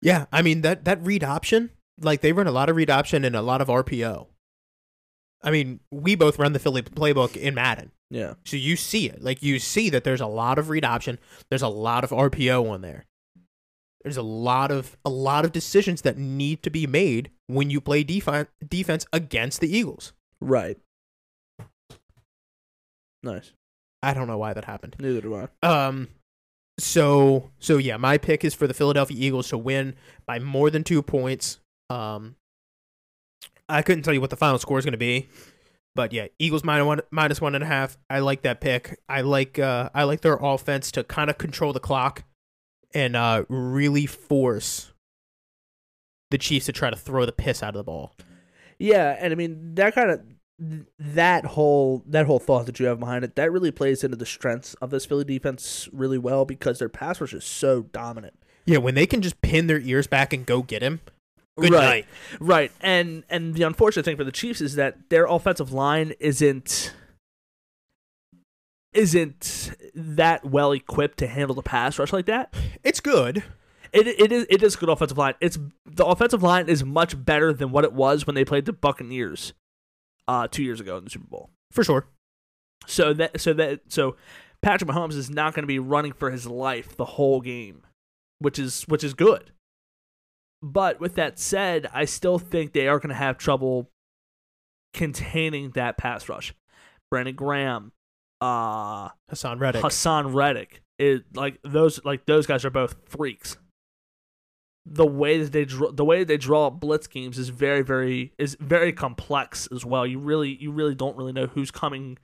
Yeah, I mean that that read option, like they run a lot of read option and a lot of RPO. I mean, we both run the Philly playbook in Madden. Yeah, So you see it. Like you see that there's a lot of read option, there's a lot of RPO on there. There's a lot of a lot of decisions that need to be made when you play defense defense against the Eagles. right. Nice. I don't know why that happened. Neither do I. Um so so yeah, my pick is for the Philadelphia Eagles to win by more than 2 points. Um I couldn't tell you what the final score is going to be. But yeah, Eagles minus one minus one and a half. I like that pick. I like uh I like their offense to kind of control the clock and uh really force the Chiefs to try to throw the piss out of the ball. Yeah, and I mean that kind of that whole that whole thought that you have behind it that really plays into the strengths of this Philly defense really well because their pass rush is so dominant. Yeah, when they can just pin their ears back and go get him. Good right, night. right, and and the unfortunate thing for the Chiefs is that their offensive line isn't isn't that well equipped to handle the pass rush like that. It's good. It it is it is a good offensive line. It's the offensive line is much better than what it was when they played the Buccaneers uh 2 years ago in the Super Bowl. For sure. So that so that so Patrick Mahomes is not going to be running for his life the whole game, which is which is good. But with that said, I still think they are going to have trouble containing that pass rush. Brandon Graham, uh, Haason Reddick. Haason Reddick, it like those like those guys are both freaks. The way that they draw the way that they draw up blitz games is very very is very complex as well. You really you really don't really know who's coming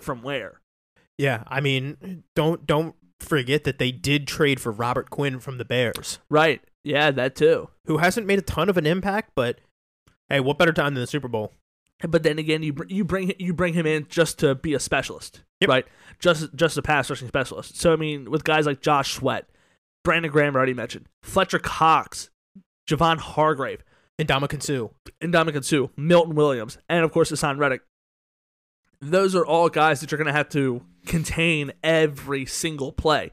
from where. Yeah, I mean, don't don't forget that they did trade for Robert Quinn from the Bears, Right. Yeah, that too. who hasn't made a ton of an impact, but hey, what better time than the Super Bowl? But then again, you br- you bring you bring him in just to be a specialist, Yep. right? Just just a pass rushing specialist. So I mean, with guys like Josh Sweat, Brandon Graham already mentioned, Fletcher Cox, Javon Hargrave, And Ndamukong Suh. Ndamukong Suh, Milton Williams, and of course Haason Reddick. Those are all guys that you're going to have to contain every single play.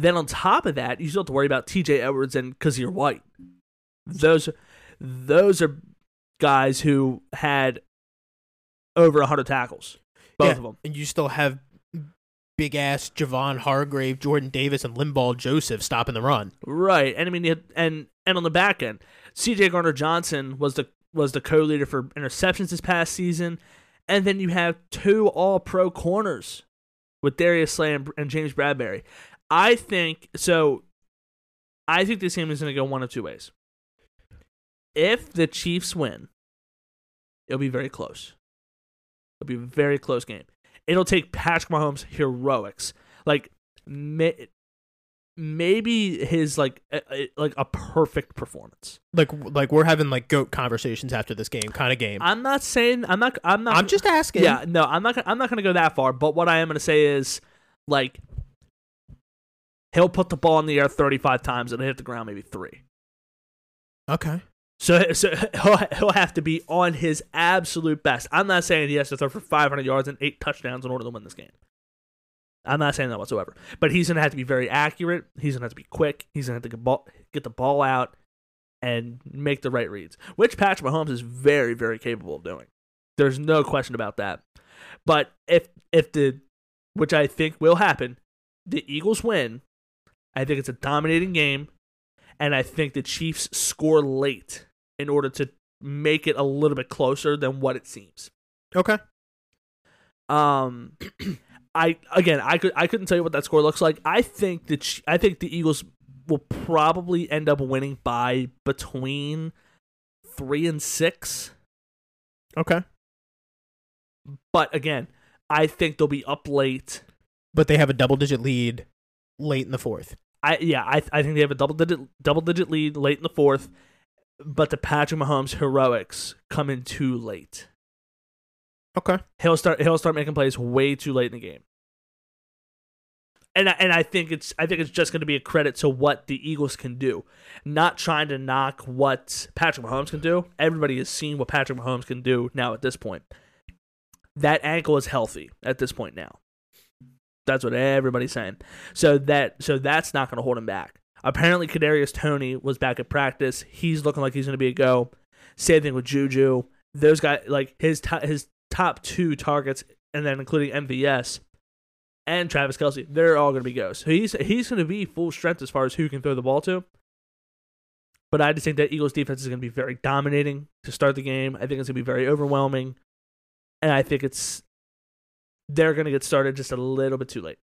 Then on top of that, you still have to worry about T.J. Edwards and Kyzir White. Those, those are guys who had over 100 tackles, both Yeah, of them. And you still have big ass Javon Hargrave, Jordan Davis, and Linval Joseph stopping the run. Right, and I mean, and and on the back end, C.J. Gardner Johnson was the was the co-leader for interceptions this past season, and then you have two All-Pro corners with Darius Slay and, and James Bradberry. I think so. I think this game is going to go one of two ways. If the Chiefs win, it'll be very close. It'll be a very close game. It'll take Patrick Mahomes heroics, like may, maybe his like a, like a perfect performance. Like like we're having like goat conversations after this game, kind of game. I'm not saying I'm not I'm not I'm just asking. yeah no I'm not I'm not going to go that far. But what I am going to say is like he'll put the ball in the air 35 times and hit the ground maybe three. Okay. So, so he'll, he'll have to be on his absolute best. I'm not saying he has to throw for 500 yards and eight touchdowns in order to win this game. I'm not saying that whatsoever. But he's going to have to be very accurate. He's going to have to be quick. He's going to have to get, ball, get the ball out and make the right reads, which Patrick Mahomes is very, very capable of doing. There's no question about that. But if if the which I think will happen, the Eagles win. I think it's a dominating game, and I think the Chiefs score late in order to make it a little bit closer than what it seems. Okay. Um, I again, I could I couldn't tell you what that score looks like. I think the I think the Eagles will probably end up winning by between three and six. Okay. But again, I think they'll be up late. But they have a double digit lead late in the fourth. I yeah, I I think they have a double digit double digit lead late in the fourth. but the Patrick Mahomes heroics come in too late. Okay. He'll start he'll start making plays way too late in the game. And I, and I think it's I think it's just going to be a credit to what the Eagles can do, not trying to knock what Patrick Mahomes can do. Everybody has seen what Patrick Mahomes can do now at this point. That ankle is healthy at this point now. That's what everybody's saying. So that so that's not going to hold him back. Apparently, Kadarius Toney was back at practice. He's looking like he's going to be a go. Same thing with Juju. Those guys like his his top two targets, and then including MVS and Travis Kelce, they're all going to be goes. So he's he's going to be full strength as far as who can throw the ball to. But I just think that Eagles defense is going to be very dominating to start the game. I think it's going to be very overwhelming, and I think it's they're going to get started just a little bit too late.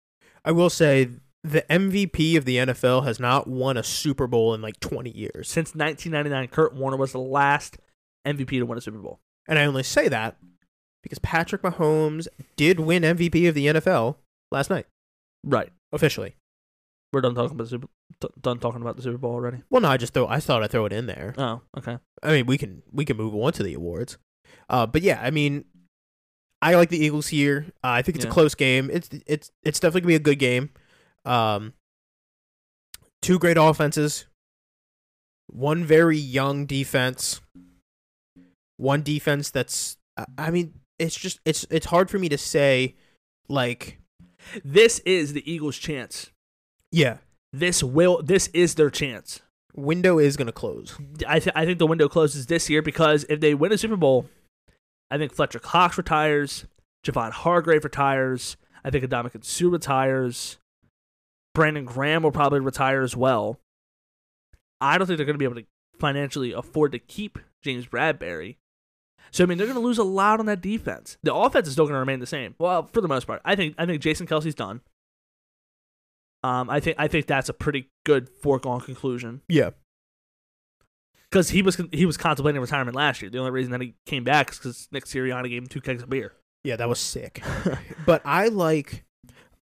I will say the MVP of the NFL has not won a Super Bowl in like 20 years. Since 1999, Kurt Warner was the last MVP to win a Super Bowl. And I only say that because Patrick Mahomes did win MVP of the NFL last night, Right. officially. We're done talking about the Super. T- done talking about the Super Bowl already. Well, no, I just throw. I thought I'd throw it in there. Oh, okay. I mean, we can we can move on to the awards. Uh, but yeah, I mean, I like the Eagles here. Uh, I think it's Yeah. a close game. It's it's it's definitely gonna be a good game. Um, two great offenses, one very young defense, one defense that's. I- mean, it's just it's it's hard for me to say, like, This is the Eagles' chance. yeah, This will. This is their chance. window is gonna close. I th- I think the window closes this year because if they win a Super Bowl, I think Fletcher Cox retires, Javon Hargrave retires, I think Ndamukong Suh retires, Brandon Graham will probably retire as well. I don't think they're going to be able to financially afford to keep James Bradberry. So I mean, they're going to lose a lot on that defense. The offense is still going to remain the same. Well, for the most part, I think I think Jason Kelce's done. Um, I think I think that's a pretty good foregone conclusion Yeah, because he was he was contemplating retirement last year. The only reason that he came back is because Nick Sirianni gave him two kegs of beer. yeah, that was sick. but I like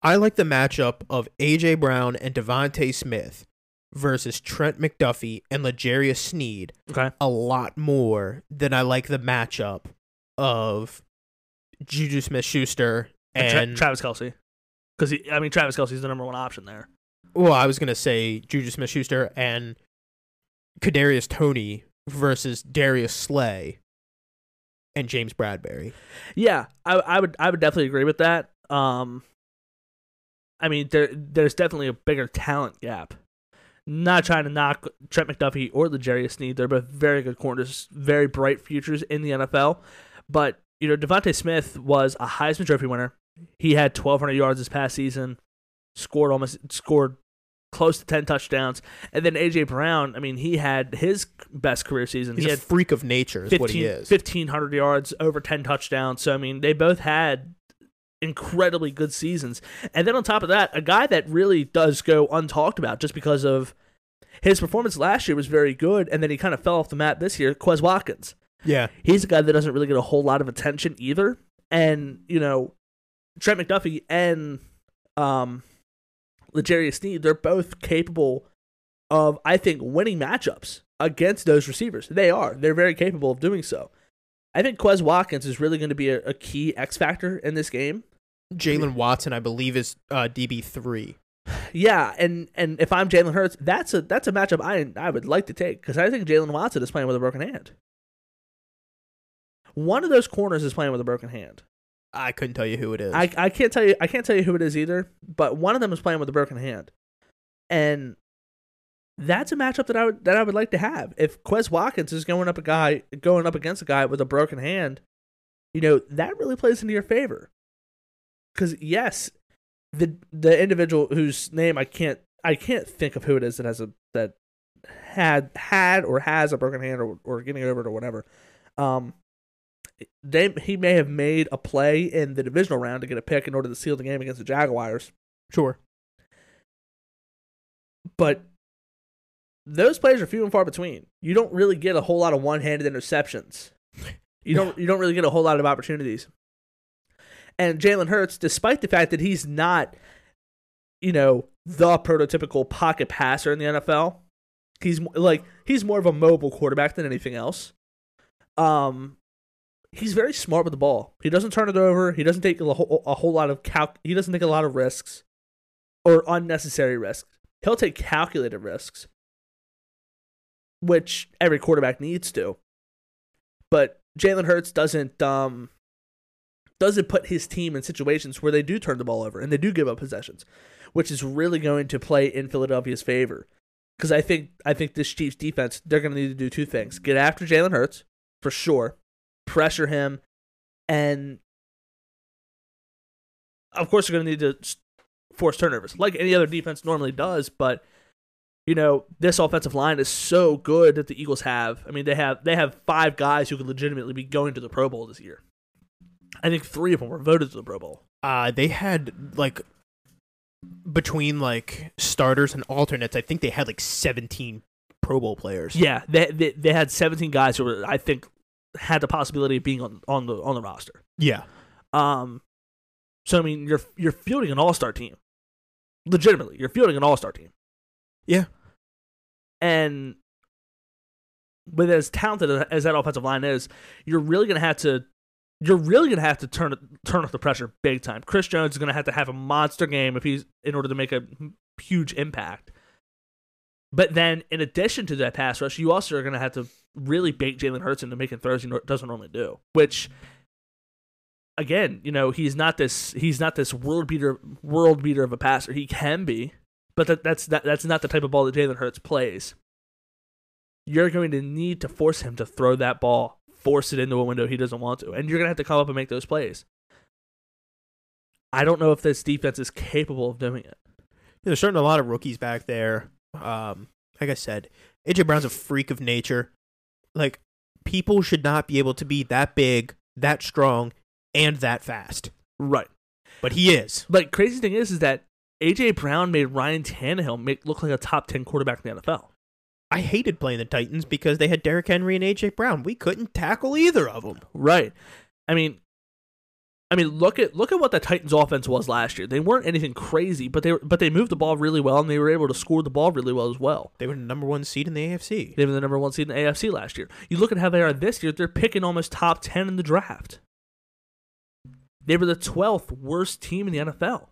I like the matchup of AJ Brown and DeVonta Smith versus Trent McDuffie and L'Jarius Sneed Okay. a lot more than I like the matchup of Juju Smith Schuster And, Tra- and Travis Kelce, because I mean Travis Kelce's the number one option there. well, I was gonna say Juju Smith Schuster and Kadarius Toney versus Darius Slay and James Bradberry. Yeah, I, I would I would definitely agree with that. Um, I mean there there's definitely a bigger talent gap. Not trying to knock Trent McDuffie or the Jarius Sneed. They're both very good corners, very bright futures in the NFL. But you know DeVonta Smith was a Heisman Trophy winner. He had 1,200 yards this past season, scored almost scored close to 10 touchdowns, and then AJ Brown. I mean, he had his best career season. He's he a had freak of nature, is what he is. 1500 yards, over 10 touchdowns. So, I mean, they both had incredibly good seasons. And then on top of that, a guy that really does go untalked about just because of his performance last year was very good, and then he kind of fell off the map this year, Quez Watkins. Yeah, He's a guy that doesn't really get a whole lot of attention either. And, you know, Trent McDuffie and um L'Jarius Sneed, they're both capable of, I think, winning matchups against those receivers. They are. They're very capable of doing so. I think Quez Watkins is really going to be a, a key X factor in this game. Jaylen Watson, I believe, is uh, DB three. Yeah, and and if I'm Jalen Hurts, that's a that's a matchup I I would like to take because I think Jaylen Watson is playing with a broken hand. One of those corners is playing with a broken hand. I couldn't tell you who it is. I, I can't tell you I can't tell you who it is either, but one of them is playing with a broken hand, and that's a matchup that I would that I would like to have. If Quez Watkins is going up a guy going up against a guy with a broken hand, you know that really plays into your favor. Because yes, the the individual whose name I can't I can't think of who it is that has a that had had or has a broken hand or or getting over it or whatever. Um, they he may have made a play in the divisional round to get a pick in order to seal the game against the Jaguars, sure. but those plays are few and far between. You don't really get a whole lot of one-handed interceptions. You don't you don't really get a whole lot of opportunities. And Jalen Hurts, despite the fact that he's not, you know, the prototypical pocket passer in the NFL, He's like he's more of a mobile quarterback than anything else. Um, he's very smart with the ball. He doesn't turn it over. He doesn't take a whole, a whole lot of cal- He doesn't take a lot of risks or unnecessary risks. He'll take calculated risks, which every quarterback needs to. But Jalen Hurts doesn't um doesn't put his team in situations where they do turn the ball over and they do give up possessions, which is really going to play in Philadelphia's favor. Because I think I think this Chiefs defense they're going to need to do two things: get after Jalen Hurts for sure, pressure him, and of course they're going to need to force turnovers like any other defense normally does. But you know this offensive line is so good that the Eagles have. I mean they have they have five guys who could legitimately be going to the Pro Bowl this year. I think three of them were voted to the Pro Bowl. Uh, they had like between like starters and alternates. I think they had like 17 Pro Bowl players. Yeah, they, they they had 17 guys who were I think had the possibility of being on on the on the roster. Yeah. Um, so I mean, you're you're fielding an all star team, legitimately. You're fielding an all star team. Yeah. And with as talented as that offensive line is, you're really gonna have to. You're really gonna have to turn turn off the pressure big time. Chris Jones is gonna have to have a monster game if he's in order to make a huge impact. But then, in addition to that pass rush, you also are gonna have to really bait Jalen Hurts into making throws he doesn't normally do. Which, again, you know, he's not this he's not this world beater world beater of a passer. He can be, but that, that's that, that's not the type of ball that Jalen Hurts plays. You're going to need to force him to throw that ball, force it into a window he doesn't want to, and you're going to have to come up and make those plays. I don't know if this defense is capable of doing it. You There's certainly a lot of rookies back there. Um, like I said, AJ Brown's a freak of nature. Like people should not be able to be that big, that strong, and that fast. Right. But he is. But crazy thing is, is that AJ Brown made Ryan Tannehill make look like a top ten quarterback in the NFL. I hated playing the Titans because they had Derrick Henry and AJ Brown. We couldn't tackle either of them. Right. I mean, I mean, look at look at what the Titans' offense was last year. They weren't anything crazy, but they were, but they moved the ball really well, and they were able to score the ball really well as well. They were the number one seed in the AFC. They were the number one seed in the AFC last year. You look at how they are this year; they're picking almost top ten in the draft. They were the twelfth worst team in the NFL.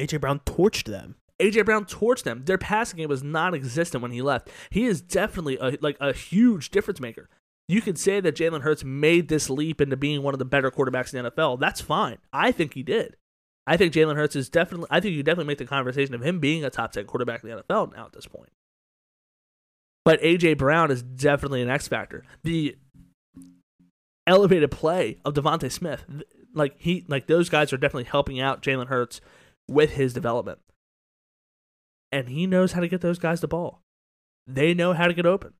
AJ Brown torched them. AJ Brown torched them. Their passing game was non-existent when he left. He is definitely a, like a huge difference maker. You could say that Jalen Hurts made this leap into being one of the better quarterbacks in the NFL. That's fine. I think he did. I think Jalen Hurts is definitely. I think you definitely make the conversation of him being a top ten quarterback in the NFL now at this point. But AJ Brown is definitely an X factor. The elevated play of DeVonta Smith, like he, like those guys are definitely helping out Jalen Hurts with his development and he knows how to get those guys the ball. They know how to get open.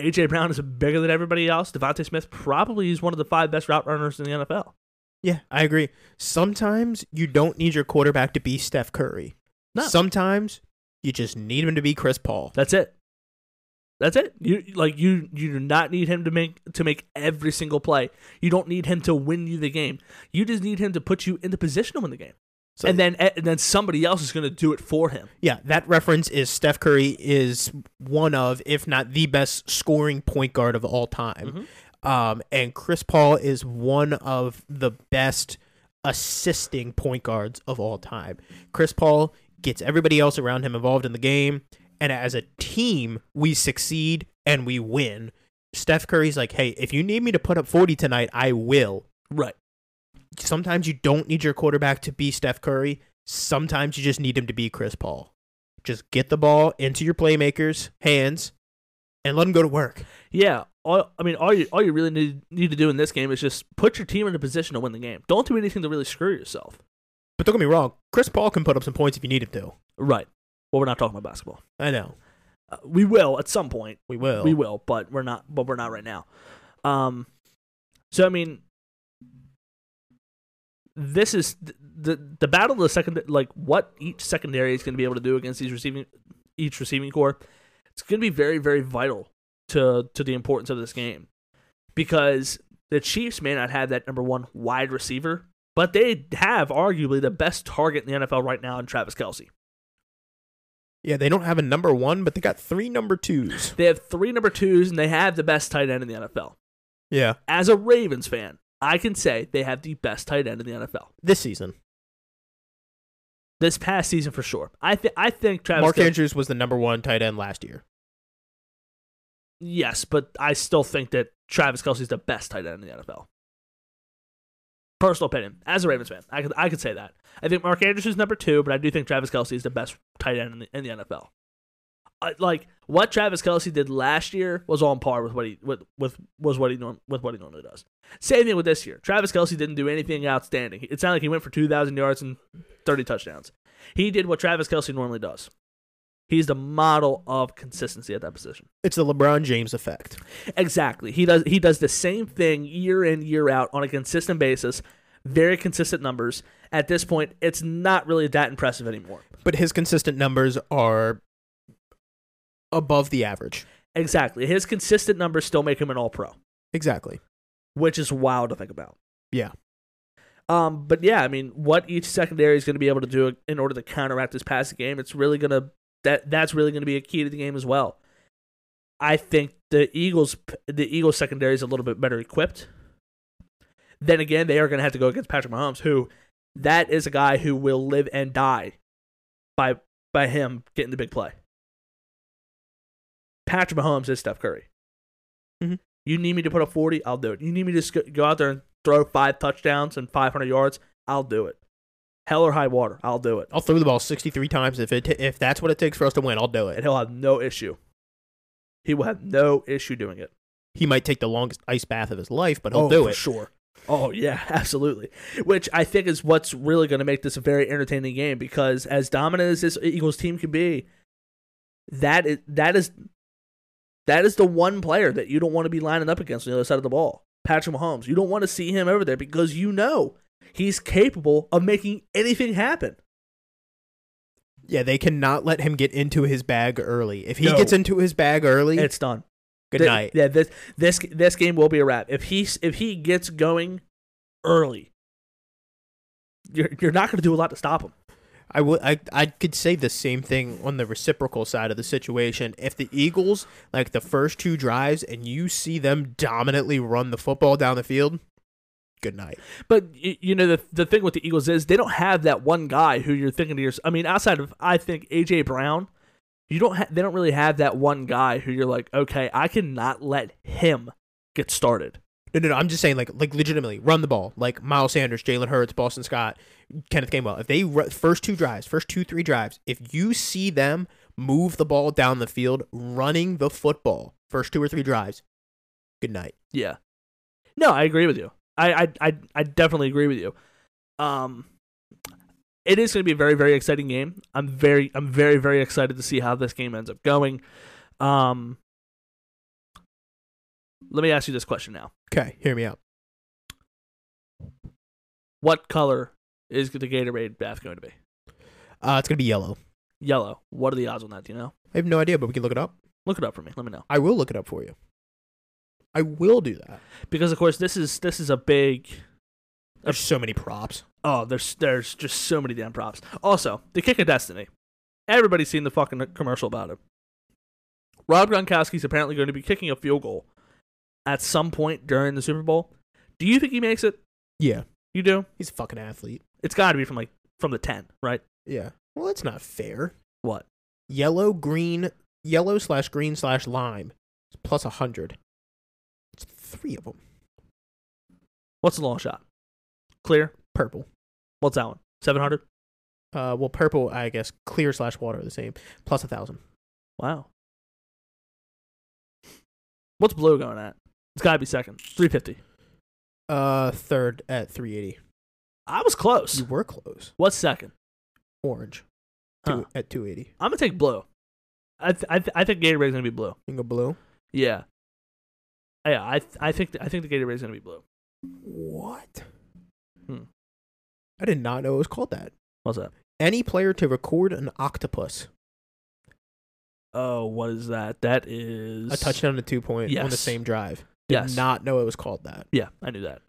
AJ Brown is bigger than everybody else. DeVonta Smith probably is one of the five best route runners in the NFL. Yeah, I agree. Sometimes you don't need your quarterback to be Steph Curry. No. Sometimes you just need him to be Chris Paul. That's it. That's it. You like you you do not need him to make to make every single play. You don't need him to win you the game. You just need him to put you in the position to win the game. So- and then and then somebody else is going to do it for him. Yeah, that reference is Steph Curry is one of, if not the best scoring point guard of all time. Um, and Chris Paul is one of the best assisting point guards of all time. Chris Paul gets everybody else around him involved in the game, and as a team, we succeed and we win. Steph Curry's like, hey, if you need me to put up 40 tonight, I will. Right. Sometimes you don't need your quarterback to be Steph Curry. Sometimes you just need him to be Chris Paul. Just get the ball into your playmakers' hands and let them go to work. Yeah, all, I mean, all you all you really need need to do in this game is just put your team in a position to win the game. Don't do anything to really screw yourself. But don't get me wrong, Chris Paul can put up some points if you need him to. Right. Well, we're not talking about basketball. I know. Uh, we will at some point. We will. We will, but we're not. But we're not right now. Um. So I mean, this is the the battle of the second. Like what each secondary is going to be able to do against these receiving each receiving core. It's going to be very very vital to to the importance of this game because the Chiefs may not have that number one wide receiver, but they have arguably the best target in the NFL right now in Travis Kelce. Yeah, they don't have a number one, but they got three number twos. They have three number twos, and they have the best tight end in the NFL. Yeah, As a Ravens fan, I can say they have the best tight end in the NFL this season. this past season for sure. I think I think Travis. Mark Andrews was the number one tight end last year. yes, but I still think that Travis Kelce is the best tight end in the NFL. Personal opinion, as a Ravens fan, I could I could say that. I think Mark Andrews is number two, but I do think Travis Kelce is the best tight end in the, in the NFL. Like what Travis Kelce did last year was on par with what he with, with was what he norm, with what he normally does. Same thing with this year. Travis Kelce didn't do anything outstanding. It sounded like he went for two thousand yards and thirty touchdowns. He did what Travis Kelce normally does. He's the model of consistency at that position. It's the LeBron James effect. Exactly. He does he does the same thing year in year out on a consistent basis, very consistent numbers. At this point, it's not really that impressive anymore. But his consistent numbers are above the average. Exactly. His consistent numbers still make him an all pro, Exactly. which is wild to think about. Yeah. Um, but yeah, I mean, what each secondary is going to be able to do in order to counteract this passing game, it's really going to that that's really going to be a key to the game as well. I think the Eagles the Eagles secondary is a little bit better equipped. Then again, they are going to have to go against Patrick Mahomes, who that is a guy who will live and die by by him getting the big play. Patrick Mahomes is Steph Curry. Mhm. You need me to put up 40, I'll do it. You need me to go- out there and throw five touchdowns and 500 yards, I'll do it. Hell or high water, I'll do it. I'll throw the ball 63 times if it if that's what it takes for us to win. I'll do it. And he'll have no issue. He will have no issue doing it. He might take the longest ice bath of his life, but he'll oh, do for it. sure. Oh yeah, absolutely. Which I think is what's really going to make this a very entertaining game because as dominant as this Eagles team can be, that is that is that is the one player that you don't want to be lining up against on the other side of the ball. Patrick Mahomes. You don't want to see him over there because you know he's capable of making anything happen. Yeah, they cannot let him get into his bag early. If he No. gets into his bag early, It's done. good night. Yeah, this this this game will be a wrap. If he if he gets going early, you're you're not going to do a lot to stop him. I would I I could say the same thing on the reciprocal side of the situation. If the Eagles like the first two drives and you see them dominantly run the football down the field, good night. But you know the the thing with the Eagles is they don't have that one guy who you're thinking to yourself. I mean, outside of I think AJ Brown, you don't ha- they don't really have that one guy who you're like, okay, I cannot let him get started. No, no, no. I'm just saying, like, like legitimately, run the ball. Like Miles Sanders, Jalen Hurts, Boston Scott, Kenneth Gainwell. If they ru- first two drives, first two three drives, if you see them move the ball down the field, running the football, first two or three drives, good night. Yeah. No, I agree with you. I I I, I definitely agree with you. Um it is going to be a very very exciting game. I'm very I'm very very excited to see how this game ends up going. Um Let me ask you this question now. Okay, hear me out. What color is the Gatorade bath going to be? Uh, it's gonna be yellow. Yellow. What are the odds on that? Do you know? I have no idea, but we can look it up. Look it up for me. Let me know. I will look it up for you. I will do that. Because of course this is this is a big There's so many props. Oh, there's there's just so many damn props. Also, the kick of destiny. Everybody's seen the fucking commercial about it. Rob Gronkowski's apparently going to be kicking a field goal at some point during the Super Bowl. Do you think he makes it? Yeah, You do. he's a fucking athlete. It's got to be from like from the ten, right? Yeah. Well, that's not fair. What? Yellow, green, yellow slash green slash lime, plus a hundred. It's three of them. What's the long shot? Clear. Purple. What's that one? Seven hundred. Uh, well, purple, I guess, clear slash water are the same, plus a thousand. Wow. What's blue going at? It's got to be second. Three fifty. Uh, third at three eighty. I was close. You were close. What's second? Orange, Huh. two, at two eighty. I'm gonna take blue. I th- I, th- I think Gatorade's gonna be blue. You go blue. Yeah. Yeah, I th- I think I think the Gatorade's gonna be blue. What? Hmm. I did not know it was called that. What's that? Any player to record an octopus, Oh, what is that? That is a touchdown to two point on the same drive. Did Yes. not know it was called that. Yeah, I knew that.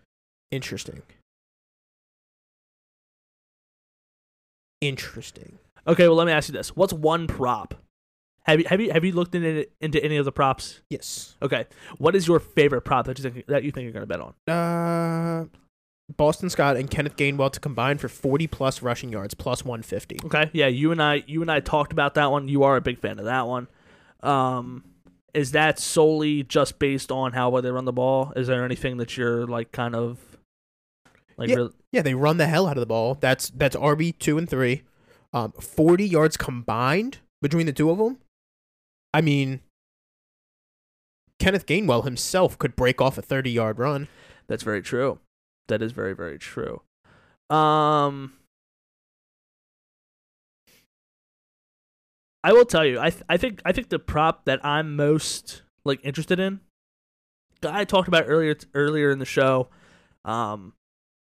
Interesting. Interesting. Okay, well let me ask you this: What's one prop? Have you have you have you looked into into any of the props? Yes. Okay, what is your favorite prop that you think that you think you're gonna bet on? Uh, Boston Scott and Kenneth Gainwell to combine for 40 plus rushing yards, plus 150. Okay, yeah, you and I you and I talked about that one. You are a big fan of that one. Um, is that solely just based on how well they run the ball? Is there anything that you're like kind of like Yeah. real- Yeah, they run the hell out of the ball. That's that's RB two and three. Um, 40 yards combined between the two of them. I mean, Kenneth Gainwell himself could break off a 30 yard run. That's very true. That is very very true. Um I will tell you, I th- I think I think the prop that I'm most like interested in, I talked about earlier earlier in the show, um,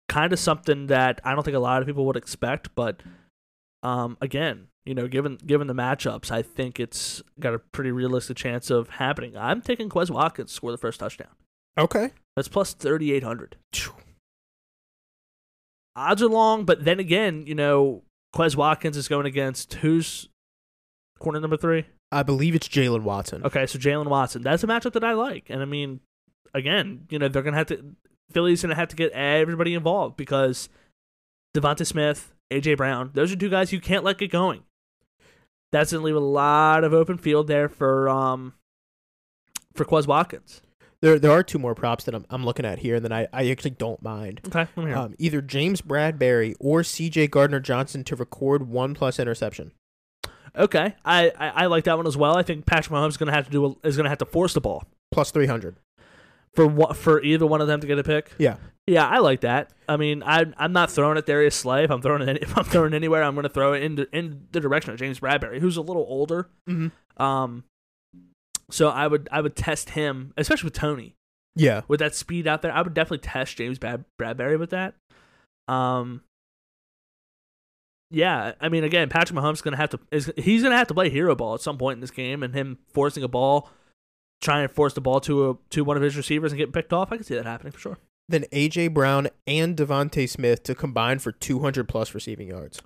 kind of something that I don't think a lot of people would expect, but um, again, you know, given given the matchups, I think it's got a pretty realistic chance of happening. I'm taking Quez Watkins to score the first touchdown. Okay. That's plus thirty eight hundred. Odds are long, but then again, you know, Quez Watkins is going against who's corner number three? I believe it's Jaylen Watson. Okay, so Jaylen Watson. That's a matchup that I like. And I mean, again, you know, they're gonna have to Philly's gonna have to get everybody involved because Devonta Smith, AJ Brown, those are two guys you can't let get going. That's gonna leave a lot of open field there for um for Quez Watkins. There there are two more props that I'm, I'm looking at here, and then I, I actually don't mind. Okay. Um, either James Bradberry or CJ Gardner Johnson to record one plus interception. Okay, I, I I like that one as well. I think Patrick Mahomes is gonna have to do a, is gonna have to force the ball Plus 300. for what for either one of them to get a pick. Yeah. Yeah, I like that. I mean, I I'm not throwing at Darius Slay. If I'm throwing it, any, if I'm throwing anywhere, I'm gonna throw it in the, in the direction of James Bradberry, who's a little older. Mm-hmm. Um, so I would I would test him, especially with Toney Yeah. with that speed out there. I would definitely test James Brad- Bradberry with that. Um. Yeah, I mean, again, Patrick Mahomes is gonna have to is he's gonna have to play hero ball at some point in this game, and him forcing a ball, trying to force the ball to a to one of his receivers and get picked off. I can see that happening for sure. Then AJ Brown and DeVonta Smith to combine for 200 plus receiving yards.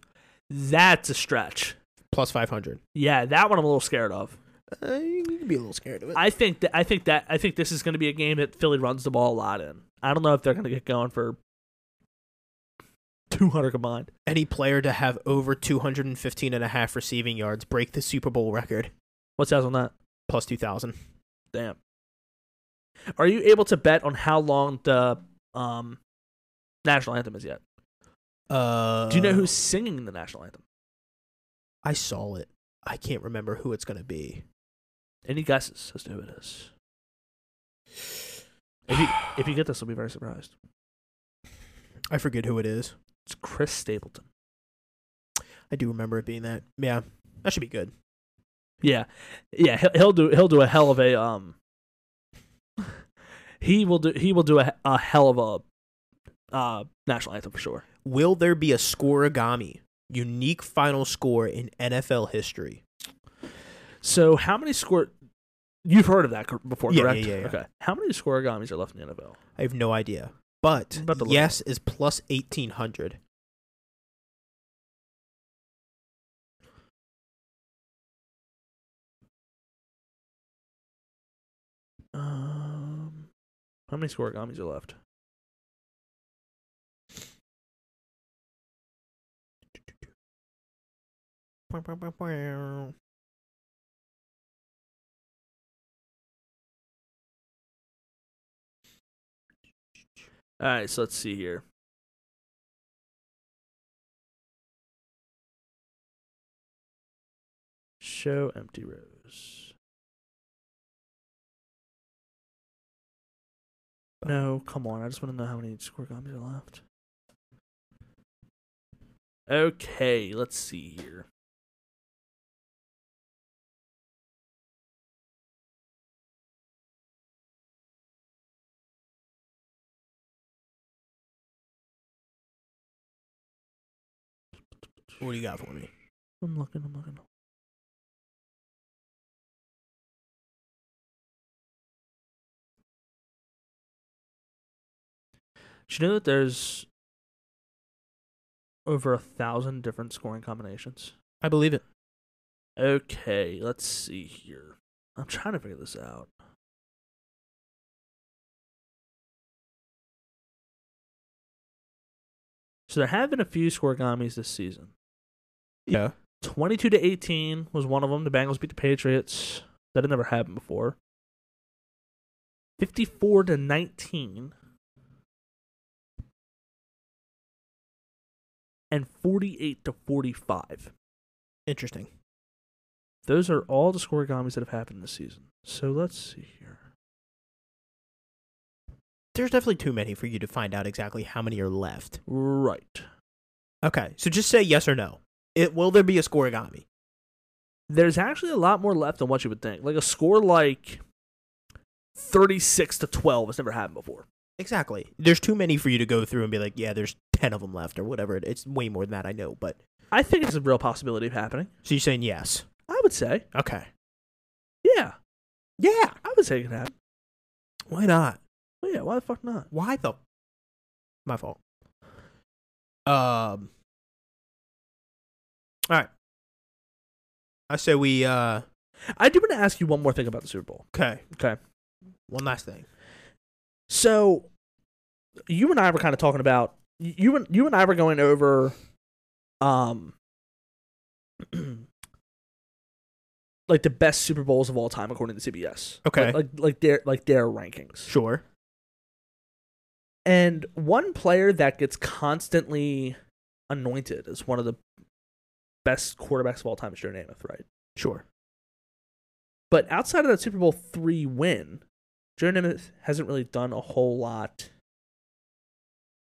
That's a stretch. Plus 500. Yeah, that one I'm a little scared of. Uh, you can be a little scared of it. I think that I think that I think this is going to be a game that Philly runs the ball a lot in. I don't know if they're going to get going for 200 combined. Any player to have over 215 and a half receiving yards break the Super Bowl record. What's that on that? Plus 2,000. Damn. Are you able to bet on how long the um national anthem is yet? Uh, Do you know who's singing the national anthem? I saw it. I can't remember who it's going to be. Any guesses as to who it is? If you if you get this, I'll be very surprised. I forget who it is. It's Chris Stapleton. I do remember it being that. Yeah, that should be good. Yeah, yeah. He'll, he'll do he'll do a hell of a um. He will do he will do a, a hell of a uh national anthem for sure. Will there be a scorigami? Unique final score in NFL history. So how many score? You've heard of that before, Yeah, correct? yeah, yeah, yeah. Okay. How many scorigamis are left in the NFL? I have no idea. But I'm about to look yes is plus 1800. Um, how many scorigamis are left? All right, so let's see here. Show empty rows. No, come on. I just want to know how many scorigamis are left. Okay, let's see here. What do you got for me? I'm looking, I'm looking. Did you know that there's over a thousand different scoring combinations? I believe it. Okay, let's see here. I'm trying to figure this out. So there have been a few scorigamis this season. Yeah. 22 to 18 was one of them. The Bengals beat the Patriots. That had never happened before. 54 to 19. And 48 to 45. Interesting. Those are all the scorigamis that have happened this season. So let's see here. There's definitely too many for you to find out exactly how many are left. Right. Okay, so just say yes or no. It will there be a scorigami? There's actually a lot more left than what you would think. Like a score like 36 to 12 has never happened before. Exactly. There's too many for you to go through and be like, yeah, there's ten of them left or whatever. It's way more than that, I know. But I think it's a real possibility of happening. so you're saying yes? I would say. Okay. Yeah. Yeah. I would say it could happen. Why not? Well, yeah, why the fuck not? Why the? My fault. Um. All right. I say we. uh I do want to ask you one more thing about the Super Bowl. Okay. Okay. One last thing. So, you and I were kind of talking about you and you and I were going over, um, like the best Super Bowls of all time according to CBS. Okay. like like, like their like their rankings. Sure. And one player that gets constantly anointed as one of the best quarterbacks of all time is Joe Namath, right? Sure. But outside of that Super Bowl three win, Joe Namath hasn't really done a whole lot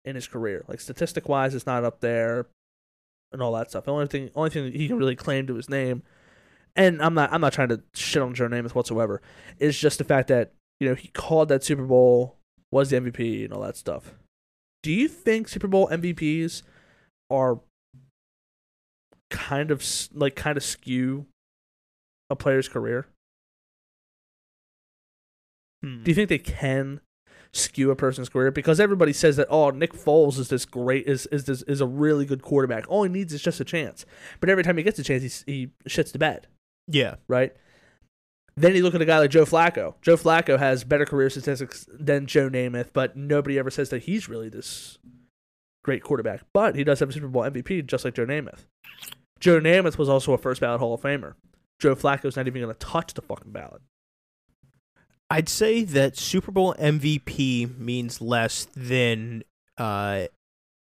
in his career. Like statistic wise, it's not up there and all that stuff. The only thing only thing that he can really claim to his name, and I'm not I'm not trying to shit on Joe Namath whatsoever, is just the fact that, you know, he called that Super Bowl, was the MVP and all that stuff. Do you think Super Bowl MVPs are kind of like kind of skew a player's career? Hmm. Do you think they can skew a person's career? Because everybody says that oh, Nick Foles is this great is is this is a really good quarterback. All he needs is just a chance. But every time he gets a chance, he he shits the bed, Yeah. right? Then you look at a guy like Joe Flacco. Joe Flacco has better career statistics than Joe Namath, but nobody ever says that he's really this great quarterback. But he does have a Super Bowl MVP, just like Joe Namath. Joe Namath was also a first ballot Hall of Famer. Joe Flacco's not even going to touch the fucking ballot. I'd say that Super Bowl MVP means less than uh,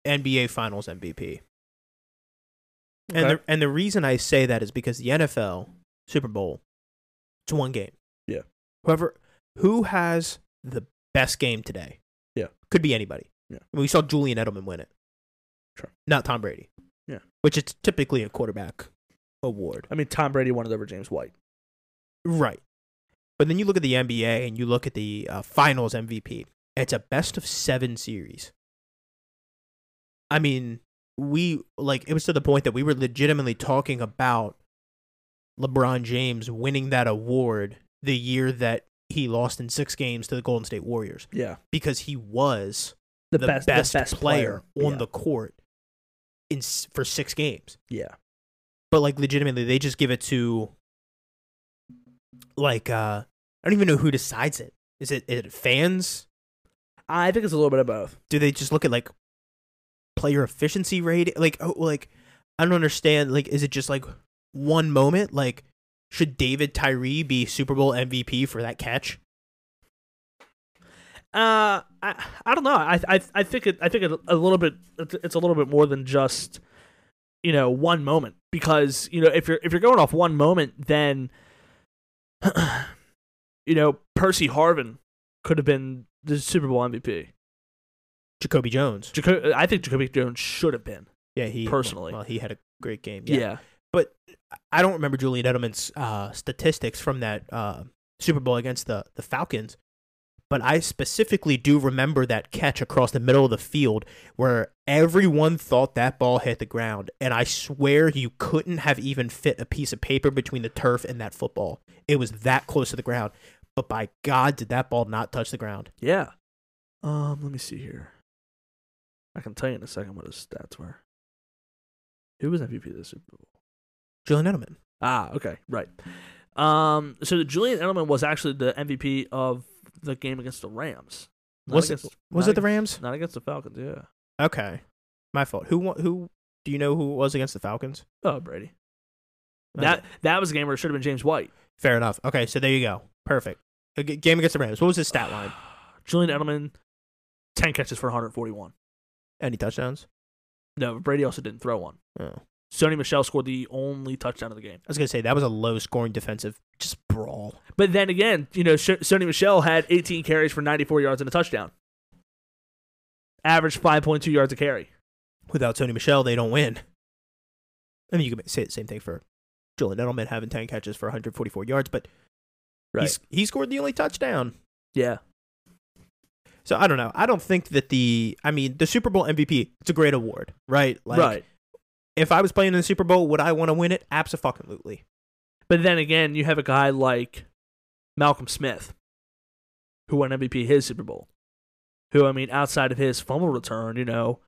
NBA Finals MVP. And the and the reason I say that is because the NFL Super Bowl, it's one game. Yeah. Whoever who has the best game today. Yeah. Could be anybody. Yeah. I mean, we saw Julian Edelman win it. Sure. Not Tom Brady. Which it's typically a quarterback award. I mean, Tom Brady won it over James White. Right. But then you look at the NBA and you look at the uh, finals MVP. It's a best of seven series. I mean, we like it was to the point that we were legitimately talking about LeBron James winning that award the year that he lost in six games to the Golden State Warriors Yeah, because he was the, the, best, best, the best player, on Yeah. the court in for six games yeah. but like legitimately they just give it to like uh I don't even know who decides it. Is it, is it fans? I think it's a little bit of both. Do they just look at like player efficiency rate? Like oh like I don't understand like is it just like one moment like should David Tyree be Super Bowl MVP for that catch? Uh, I I don't know. I I I think it. I think it a little bit. It's it's a little bit more than just you know one moment because you know if you're if you're going off one moment, then you know Percy Harvin could have been the Super Bowl MVP. Jacoby Jones. Jaco- I think Jacoby Jones should have been. Yeah, he Personally. Well, he had a great game. Yeah. but I don't remember Julian Edelman's uh, statistics from that uh, Super Bowl against the the Falcons. But I specifically do remember that catch across the middle of the field where everyone thought that ball hit the ground, and I swear you couldn't have even fit a piece of paper between the turf and that football. It was that close to the ground. But by God, did that ball not touch the ground? Yeah. Um. Let me see here. I can tell you in a second what his stats were. Who was MVP of the Super Bowl? Julian Edelman. Ah, okay, right. Um, so Julian Edelman was actually the MVP of the game against the Rams. Not Was it- Was it the against- Rams? Not against the Falcons. Yeah. Okay, my fault. Who? Who do you know who it was against the Falcons? Oh, Brady. Okay. That that was a game where it should have been James White. fair enough. Okay, so there you go. Perfect. A g- game against the Rams. What was his stat line? Julian Edelman, ten catches for 141. Any touchdowns? No, Brady also didn't throw one. Oh. Sony Michel scored the only touchdown of the game. I was gonna say that was a low scoring defensive just brawl. But then again, you know, Sony Michel had 18 carries for 94 yards and a touchdown. Average 5.2 yards a carry. Without Sony Michel, they don't win. I mean, you could say the same thing for Julian Edelman having ten catches for 144 yards, but he's, he scored the only touchdown. Yeah. So I don't know. I don't think that the I mean the Super Bowl MVP. It's a great award, right? Like, right. If I was playing in the Super Bowl, would I want to win it? Absolutely. But then again, you have a guy like Malcolm Smith, who won MVP his Super Bowl. Who I mean, outside of his fumble return, you know,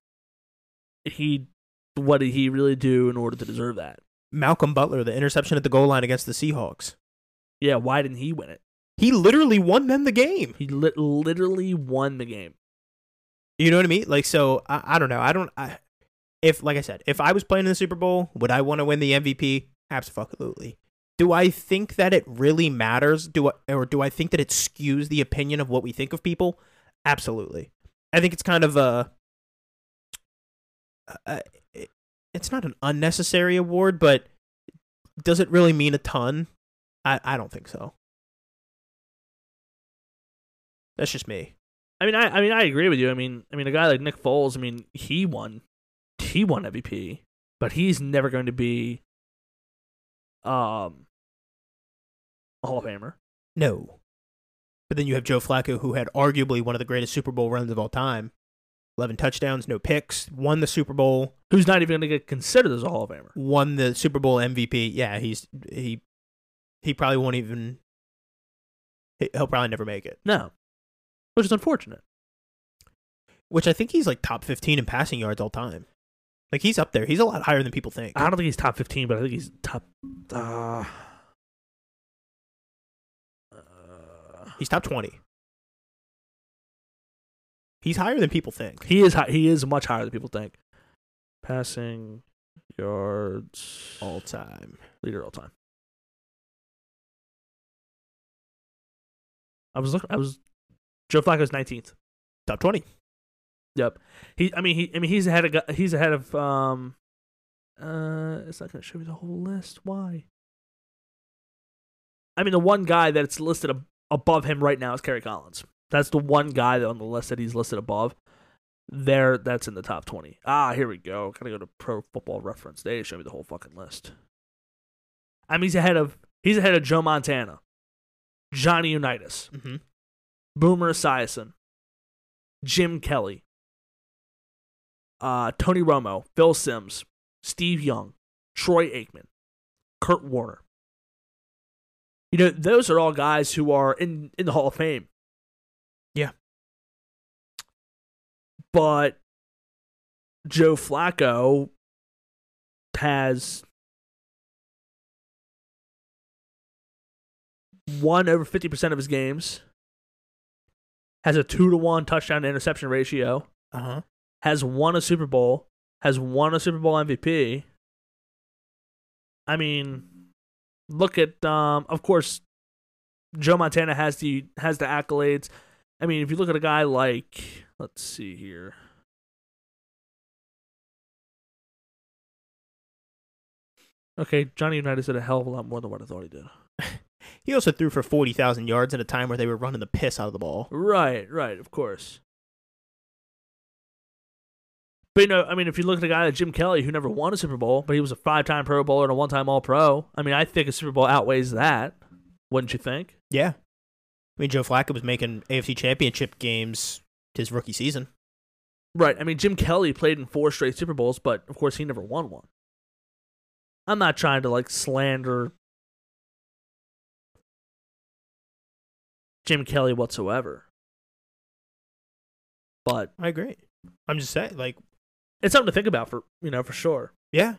he what did he really do in order to deserve that? Malcolm Butler, the interception at the goal line against the Seahawks. Yeah, why didn't he win it? He literally won them the game. He li- literally won the game. You know what I mean? Like, so I, I don't know. I don't. I, if, like I said, if I was playing in the Super Bowl, would I want to win the MVP? Absolutely. Do I think that it really matters? Do I, or do I think that it skews the opinion of what we think of people? Absolutely. I think it's kind of a. Uh, it, it's not an unnecessary award, but does it really mean a ton? I, I don't think so. That's just me. I mean, I, I mean, I agree with you. I mean, I mean, a guy like Nick Foles. I mean, he won, he won MVP, but he's never going to be, um, a Hall of Famer. No. But then you have Joe Flacco, who had arguably one of the greatest Super Bowl runs of all time 11 touchdowns, no picks, won the Super Bowl, Who's not even going to get considered as a Hall of Famer? won the Super Bowl MVP. Yeah, he's he he probably won't even he- he'll probably never make it. No, which is unfortunate. Which I think he's like top 15 in passing yards all time. Like he's up there. He's a lot higher than people think. I don't think he's top fifteen, but I think he's top. Uh, uh, He's top 20. He's higher than people think. he is. High, he is much higher than people think. Passing yards All time. leader all time. I was looking. I was. Joe Flacco's nineteenth. Top 20. Yep. He. I mean. He. I mean. He's ahead of. He's ahead of. Um. Uh. It's not going to show me the whole list. Why? I mean, the one guy that's listed ab- above him right now is Kerry Collins. That's the one guy that on the list that he's listed above. There, that's in the top twenty. Ah, here we go. Gotta go to Pro Football Reference. They show me the whole fucking list. I mean, he's ahead of. He's ahead of Joe Montana, Johnny Unitas, Mm-hmm. Boomer Esiason, Jim Kelly, uh, Tony Romo, Phil Simms, Steve Young, Troy Aikman, Kurt Warner. You know, those are all guys who are in, in the Hall of Fame. Yeah. But Joe Flacco has won over 50% of his games, has a 2 to 1 touchdown to interception ratio, Uh huh. Has won a Super Bowl, has won a Super Bowl MVP. I mean, look at um of course Joe Montana has the has the accolades. I mean, if you look at a guy like let's see here. Okay, Johnny Unitas did a hell of a lot more than what I thought he did. He also threw for 40,000 yards at a time where they were running the piss out of the ball. Right, right, of course. But you know, I mean, if you look at a guy like Jim Kelly, who never won a Super Bowl, but he was a five-time Pro Bowler and a one-time All-Pro. I mean, I think a Super Bowl outweighs that. Wouldn't you think? Yeah. I mean, Joe Flacco was making AFC championship games his rookie season. Right. I mean, Jim Kelly played in four straight Super Bowls, but of course, he never won one. I'm not trying to like slander Jim Kelly whatsoever, but I agree. I'm just saying, like, it's something to think about for you know for sure. yeah.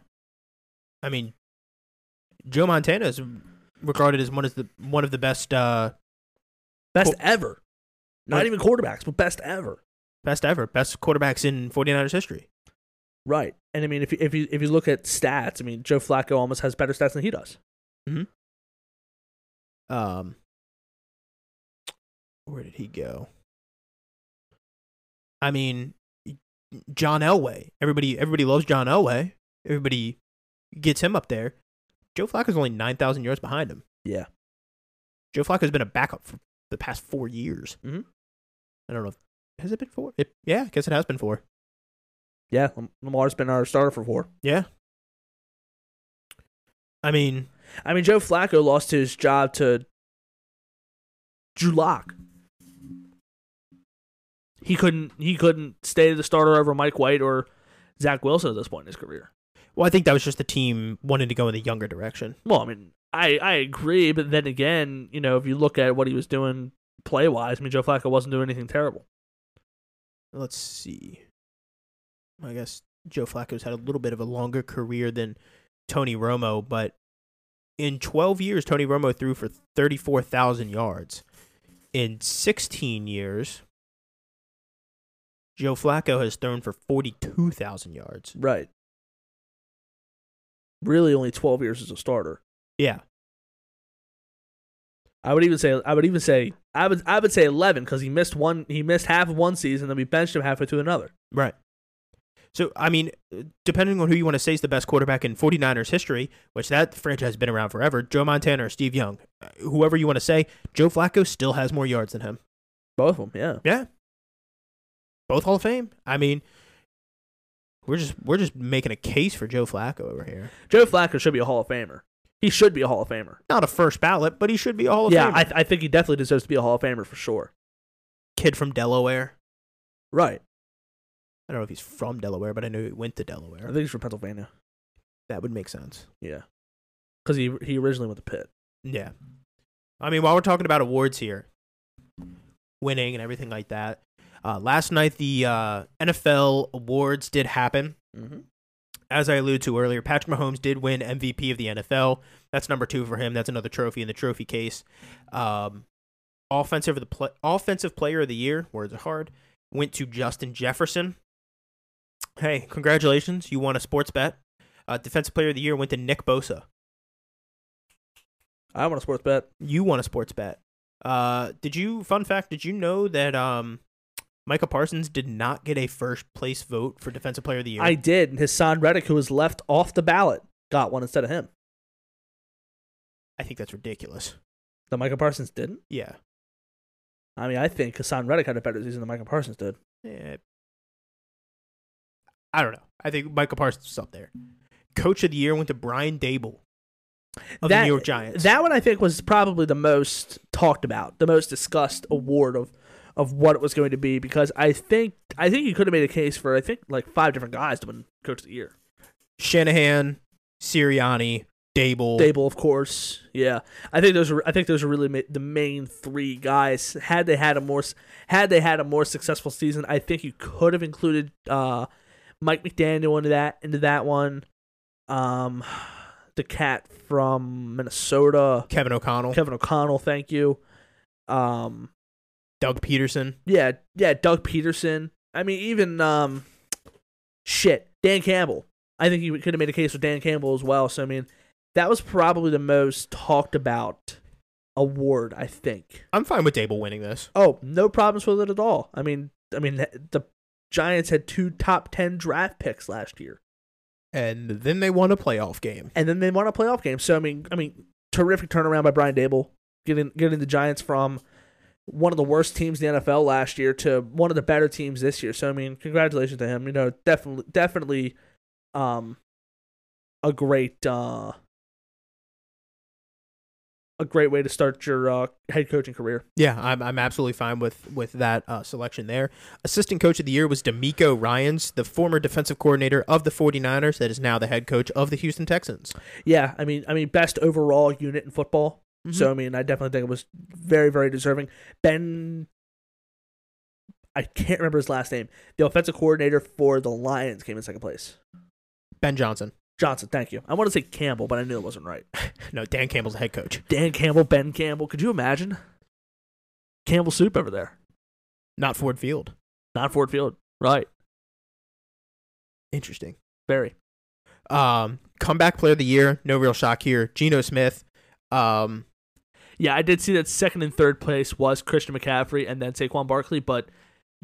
I mean, Joe Montana is regarded as one of the one of the best uh Best Cool. ever. Not Right. even quarterbacks, but best ever. best ever, best quarterbacks in 49ers history. Right. And I mean, if you, if you if you look at stats, I mean, Joe Flacco almost has better stats than he does. Hmm. Um, where did he go? I mean, John Elway. Everybody, everybody loves John Elway. Everybody gets him up there. Joe Flacco's only nine thousand yards behind him. Yeah. Joe Flacco's been a backup for the past four years. Mhm. I don't know. If, has it been four? It, yeah, I guess it has been four. Yeah, Lam- Lamar's been our starter for four. Yeah. I mean, I mean, Joe Flacco lost his job to Drew Lock. He couldn't. He couldn't stay the starter over Mike White or Zach Wilson at this point in his career. well, I think that was just the team wanting to go in the younger direction. Well, I mean, I I agree, but then again, you know, if you look at what he was doing play wise, I mean, Joe Flacco wasn't doing anything terrible. let's see. I guess Joe Flacco's had a little bit of a longer career than Tony Romo, but in 12 years, Tony Romo threw for 34,000 yards. In 16 years, Joe Flacco has thrown for 42,000 yards. Right. Really, only twelve years as a starter. Yeah. I would even say I would even say I would I would say eleven because he missed one he missed half of one season, then we benched him halfway through another. Right. So, I mean, depending on who you want to say is the best quarterback in 49ers history, which that franchise has been around forever, Joe Montana or Steve Young, uh, whoever you want to say, Joe Flacco still has more yards than him. Both of them, yeah. Yeah. Both Hall of Fame. I mean, we're just we're just making a case for Joe Flacco over here. Joe Flacco should be a Hall of Famer. He should be a Hall of Famer. Not a first ballot, but he should be a Hall of yeah, Famer. I, I think he definitely deserves to be a Hall of Famer for sure. Kid from Delaware. Right. I don't know if he's from Delaware, but I know he went to Delaware. I think he's from Pennsylvania. That would make sense. Yeah. Because he he originally went to Pitt. Yeah. I mean, while we're talking about awards here, winning and everything like that, uh, last night the uh, NFL awards did happen. Mm-hmm. As I alluded to earlier, Patrick Mahomes did win MVP of the NFL. That's number two for him. That's another trophy in the trophy case. Um, offensive of the pl- offensive player of the year. Words are hard. Went to Justin Jefferson. Hey, congratulations! You won a sports bet. Uh, defensive player of the year went to Nick Bosa. I want a sports bet. You won a sports bet. Uh, did you? Fun fact: Did you know that um, Micah Parsons did not get a first place vote for defensive player of the year? I did, and Haason Reddick, who was left off the ballot, got one instead of him. I think that's ridiculous. The Michael Parsons didn't. Yeah. I mean, I think Haason Reddick had a better season than Michael Parsons did. Yeah. I don't know. I think Michael Parsons is up there. Coach of the year went to Brian Daboll of the New York Giants. That one I think was probably the most talked about, the most discussed award of of what it was going to be because I think I think you could have made a case for I think like five different guys to win Coach of the Year. Shanahan, Sirianni, Daboll. Daboll, of course, yeah. I think those are I think those are really ma- the main three guys. Had they had a more had they had a more successful season, I think you could have included uh, Mike McDaniel into that into that one. Um, the cat from Minnesota, Kevin O'Connell, Kevin O'Connell. Thank you. Um, Doug Pederson. yeah, yeah, Doug Pederson. I mean, even um, shit, Dan Campbell. I think you could have made a case with Dan Campbell as well. So I mean, that was probably the most talked about award. I think. I'm fine with Daboll winning this. Oh, no problems with it at all. I mean, I mean, the Giants had two top ten draft picks last year, And then they won a playoff game. and then they won a playoff game. So I mean, I mean, terrific turnaround by Brian Daboll, getting getting the Giants from one of the worst teams in the NFL last year to one of the better teams this year. So I mean, congratulations to him. You know, definitely, definitely, um, a great, uh, a great way to start your uh, head coaching career. Yeah, I'm I'm absolutely fine with with that uh, selection there. Assistant coach of the year was DeMeco Ryans, the former defensive coordinator of the 49ers that is now the head coach of the Houston Texans. Yeah, I mean, I mean, best overall unit in football. So I mean, I definitely think it was very, very deserving. Ben, I can't remember his last name. The offensive coordinator for the Lions came in second place. Ben Johnson. Johnson, thank you. I want to say Campbell, but I knew it wasn't right. No, Dan Campbell's the head coach. Dan Campbell, Ben Campbell. Could you imagine? Campbell soup over there. Not Ford Field. Not Ford Field. Right. Interesting. Very. Um, comeback player of the year. No real shock here. Geno Smith. Um, Yeah, I did see that second and third place was Christian McCaffrey and then Saquon Barkley, but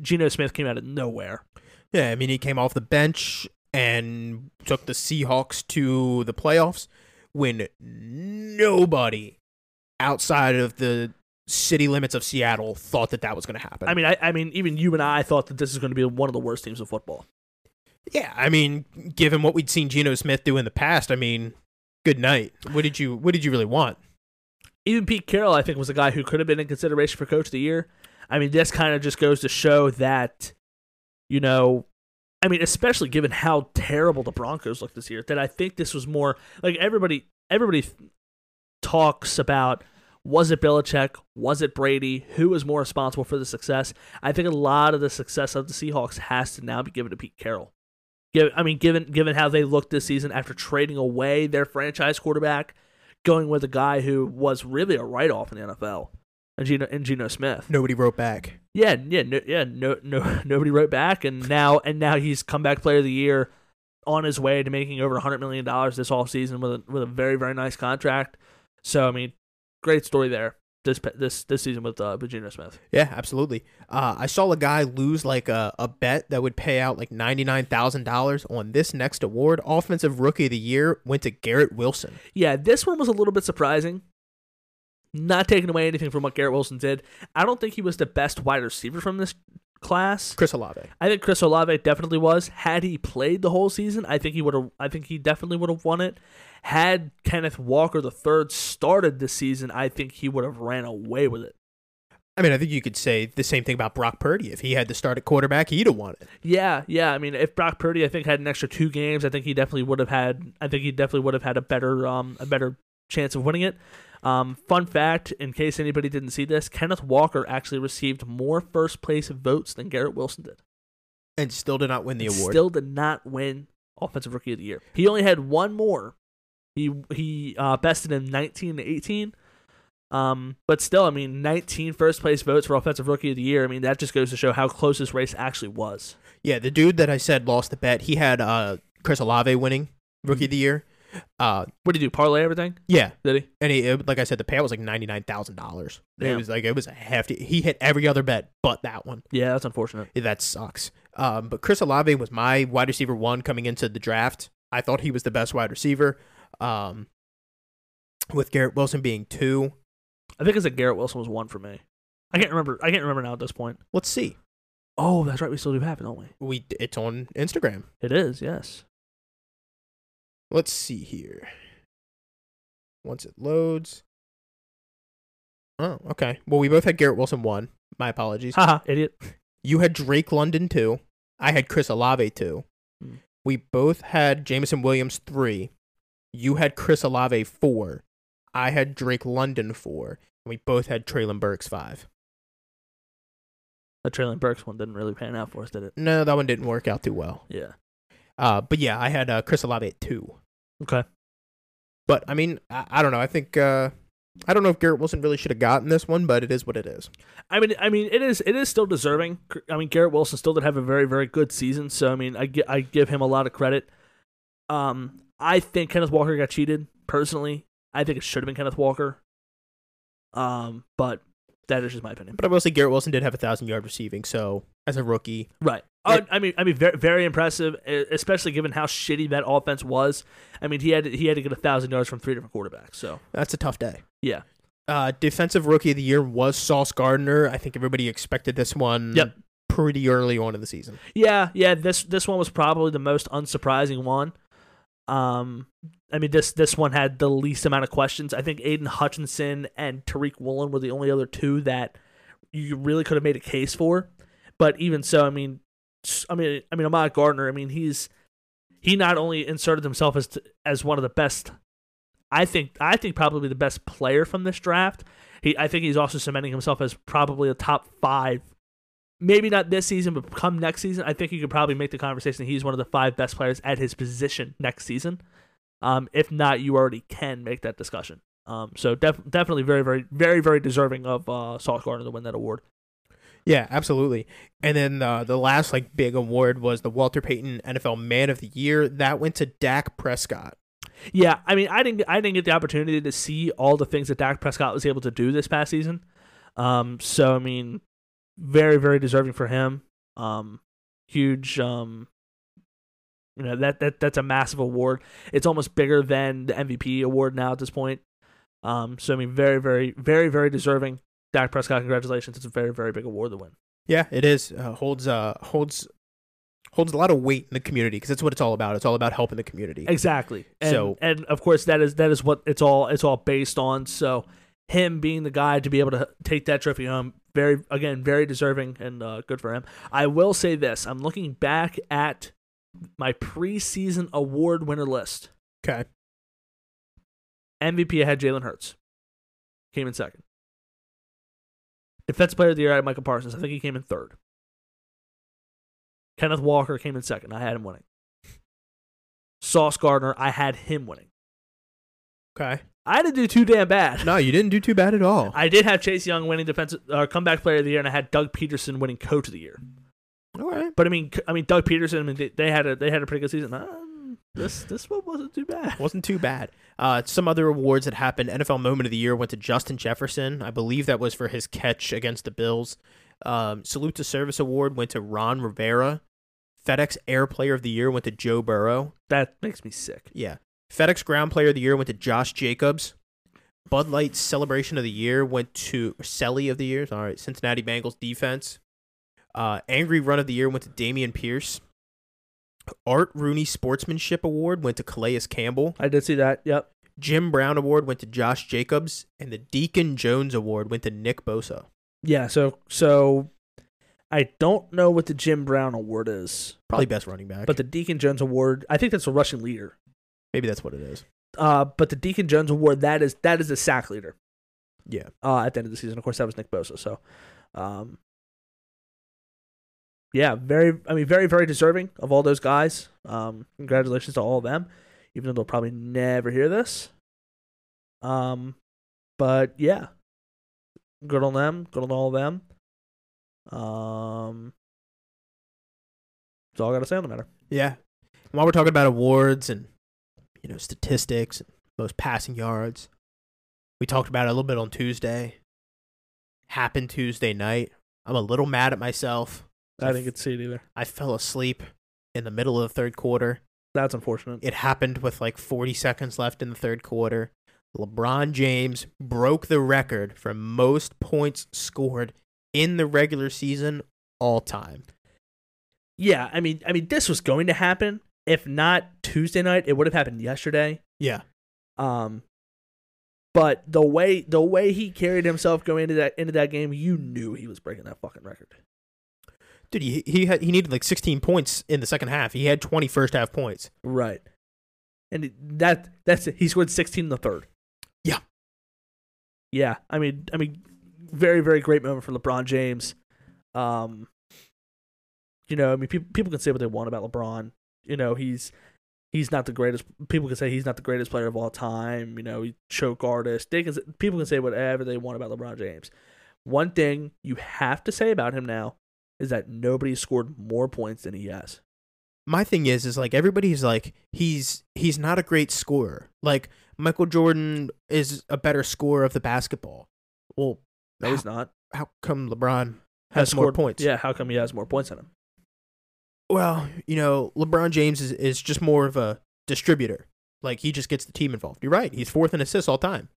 Geno Smith came out of nowhere. yeah, I mean he came off the bench and took the Seahawks to the playoffs when nobody outside of the city limits of Seattle thought that that was going to happen. I mean, I, I mean, even you and I thought that this is going to be one of the worst teams of football. yeah, I mean, given what we'd seen Geno Smith do in the past, I mean, good night. What did you What did you really want? Even Pete Carroll, I think, was a guy who could have been in consideration for Coach of the Year. I mean, this kind of just goes to show that, you know, I mean, especially given how terrible the Broncos looked this year, that I think this was more like everybody. Everybody talks about was it Belichick, was it Brady, who was more responsible for the success. I think a lot of the success of the Seahawks has to now be given to Pete Carroll. I mean, given given how they looked this season after trading away their franchise quarterback, going with a guy who was really a write off in the NFL, and Geno, and Geno Smith. Nobody wrote back. Yeah, yeah, no, yeah. No, no, nobody wrote back, and now and now he's comeback player of the year, on his way to making over hundred million dollars this offseason with a, with a very very nice contract. So I mean, great story there this this this season with uh, with Geno Smith. Yeah, absolutely. Uh, I saw a guy lose like a, a bet that would pay out like ninety nine thousand dollars on this next award. Offensive Rookie of the Year went to Garrett Wilson. Yeah, this one was a little bit surprising. Not taking away anything from what Garrett Wilson did. I don't think he was the best wide receiver from this class. Chris Olave. I think Chris Olave definitely was. Had he played the whole season, I think he would have. I think he definitely would have won it. Had Kenneth Walker the third started this season, I think he would have ran away with it. I mean, I think you could say the same thing about Brock Purdy. If he had to start at quarterback, he'd have won it. Yeah, yeah. I mean, if Brock Purdy, I think had an extra two games, I think he definitely would have had. I think he definitely would have had a better, um, a better chance of winning it. Um, fun fact, in case anybody didn't see this, Kenneth Walker actually received more first place votes than Garrett Wilson did. And still did not win the award. Still did not win Offensive Rookie of the Year. He only had one more. He he uh, bested him 19 to 18. Um, but still, I mean, 19 first place votes for Offensive Rookie of the Year. I mean, that just goes to show how close this race actually was. yeah, the dude that I said lost the bet, he had uh, Chris Olave winning Rookie of the Year. Uh, What did he do? Parlay everything? yeah, Did he? and he, it- like I said, the payout was like ninety nine thousand dollars. It Damn. was like it was a hefty. He hit every other bet but that one. Yeah, that's unfortunate. That sucks. Um, but Chris Olave was my wide receiver one coming into the draft. I thought he was the best wide receiver. Um, with Garrett Wilson being two. I think it's that Garrett Wilson was one for me. I can't remember. I can't remember now at this point. Let's see. Oh, that's right. We still do have it, don't we? We it's on Instagram. It is. Yes. Let's see here. Once it loads. Oh, okay. Well, we both had Garrett Wilson one. My apologies. Haha, idiot. You had Drake London two. I had Chris Olave two. Hmm. We both had Jameson Williams three. You had Chris Olave four. I had Drake London four. And we both had Treylon Burks five. The Treylon Burks one didn't really pan out for us, did it? No, that one didn't work out too well. Yeah. Uh, but yeah, I had uh, Chris Olave at two. Okay. But I mean, I, I don't know. I think uh, I don't know if Garrett Wilson really should have gotten this one, but it is what it is. I mean, I mean, it is it is still deserving. I mean, Garrett Wilson still did have a very very good season, so I mean, I gi- I give him a lot of credit. Um, I think Kenneth Walker got cheated. Personally, I think it should have been Kenneth Walker. Um, but that is just my opinion. But I will say Garrett Wilson did have a thousand yard receiving, so as a rookie, Right. Uh, I mean, I mean, very, very impressive, especially given how shitty that offense was. I mean, he had he had to get a thousand yards from three different quarterbacks. So that's a tough day. yeah, Uh, defensive rookie of the year was Sauce Gardner. I think everybody expected this one. Yep. Pretty early on in the season. yeah, yeah. This this one was probably the most unsurprising one. Um, I mean, this this one had the least amount of questions. I think Aidan Hutchinson and Tariq Woolen were the only other two that you really could have made a case for. But even so, I mean, I mean, I mean, Ahmad Gardner. I mean, he's he not only inserted himself as as one of the best. I think I think probably the best player from this draft. He I think he's also cementing himself as probably a top five maybe not this season, but come next season, I think you could probably make the conversation. He's one of the five best players at his position next season. Um, if not, you already can make that discussion. Um, so def- definitely very, very, very, very deserving of uh, Sauce Gardner to win that award. Yeah, absolutely. And then uh, the last like big award was the Walter Payton NFL Man of the Year. That went to Dak Prescott. Yeah, I mean, I didn't, I didn't get the opportunity to see all the things that Dak Prescott was able to do this past season. Um, so I mean, very, very deserving for him. Um, huge. Um, you know that that that's a massive award. It's almost bigger than the MVP award now at this point. Um, so I mean, very, very, very, very deserving. Dak Prescott, congratulations! It's a very, very big award to win. Yeah, it is. Uh, holds uh holds holds a lot of weight in the community because that's what it's all about. It's all about helping the community. Exactly. And, So- and of course that is that is what it's all it's all based on. So him being the guy to be able to take that trophy home, very again very deserving and uh, good for him. I will say this: I'm looking back at my preseason award winner list. Okay. MVP I had Jalen Hurts, came in second. Defensive Player of the Year I had Michael Parsons. I think he came in third. Kenneth Walker came in second. I had him winning. Sauce Gardner, I had him winning. Okay. I didn't do too damn bad. No, you didn't do too bad at all. I did have Chase Young winning defensive uh, comeback player of the year, and I had Doug Pederson winning coach of the year. All right. But I mean, I mean Doug Pederson. I mean, they, they had a they had a pretty good season. Um, this this one wasn't too bad. Wasn't too bad. Uh, some other awards that happened. NFL Moment of the Year went to Justin Jefferson. I believe that was for his catch against the Bills. Um, Salute to Service Award went to Ron Rivera. FedEx Air Player of the Year went to Joe Burrow. That makes me sick. Yeah. FedEx Ground Player of the Year went to Josh Jacobs. Bud Light Celebration of the Year went to Selly of the Year. All right, Cincinnati Bengals defense. Uh, Angry Run of the Year went to Dameon Pierce. Art Rooney Sportsmanship Award went to Calais Campbell. I did see that. Yep. Jim Brown Award went to Josh Jacobs, and the Deacon Jones Award went to Nick Bosa. Yeah. So so I don't know what the Jim Brown award is, Probably best running back, but the Deacon Jones award, I think that's a rushing leader. maybe that's what it is. Uh, but the Deacon Jones award, that is that is the sack leader. Yeah. uh, at the end of the season. Of course, that was Nick Bosa. So, um, yeah, very. I mean, very, very deserving of all those guys. Um, congratulations to all of them, even though they'll probably never hear this. Um, but yeah, good on them. Good on all of them. Um, that's all I got to say on the matter. Yeah. While we're talking about awards and you know statistics and most passing yards, we talked about it a little bit on Tuesday. Happened Tuesday night. I'm a little mad at myself. I didn't get to see it either. I fell asleep in the middle of the third quarter. That's unfortunate. It happened with like 40 seconds left in the third quarter. LeBron James broke the record for most points scored in the regular season all time. Yeah, I mean, I mean, this was going to happen. If not Tuesday night, it would have happened yesterday. Yeah. Um, but the way the way he carried himself going into that into that game, you knew he was breaking that fucking record. Dude, he he had, he needed like 16 points in the second half. He had 20 first half points. Right. And that that's it. He scored 16 in the third. Yeah. Yeah. I mean, I mean, very very great moment for LeBron James. Um, you know, I mean, people people can say what they want about LeBron. You know, he's he's not the greatest. People can say he's not the greatest player of all time. You know, he choke artist. They can people can say whatever they want about LeBron James. One thing you have to say about him now is that nobody scored more points than he has. My thing is is like everybody's like he's he's not a great scorer. Like Michael Jordan is a better scorer of the basketball. Well, No, he's not. how come LeBron has more scored- points? Yeah, how come he has more points than him? Well, you know, LeBron James is, is just more of a distributor. Like he just gets the team involved. You're right. He's fourth in assists all time.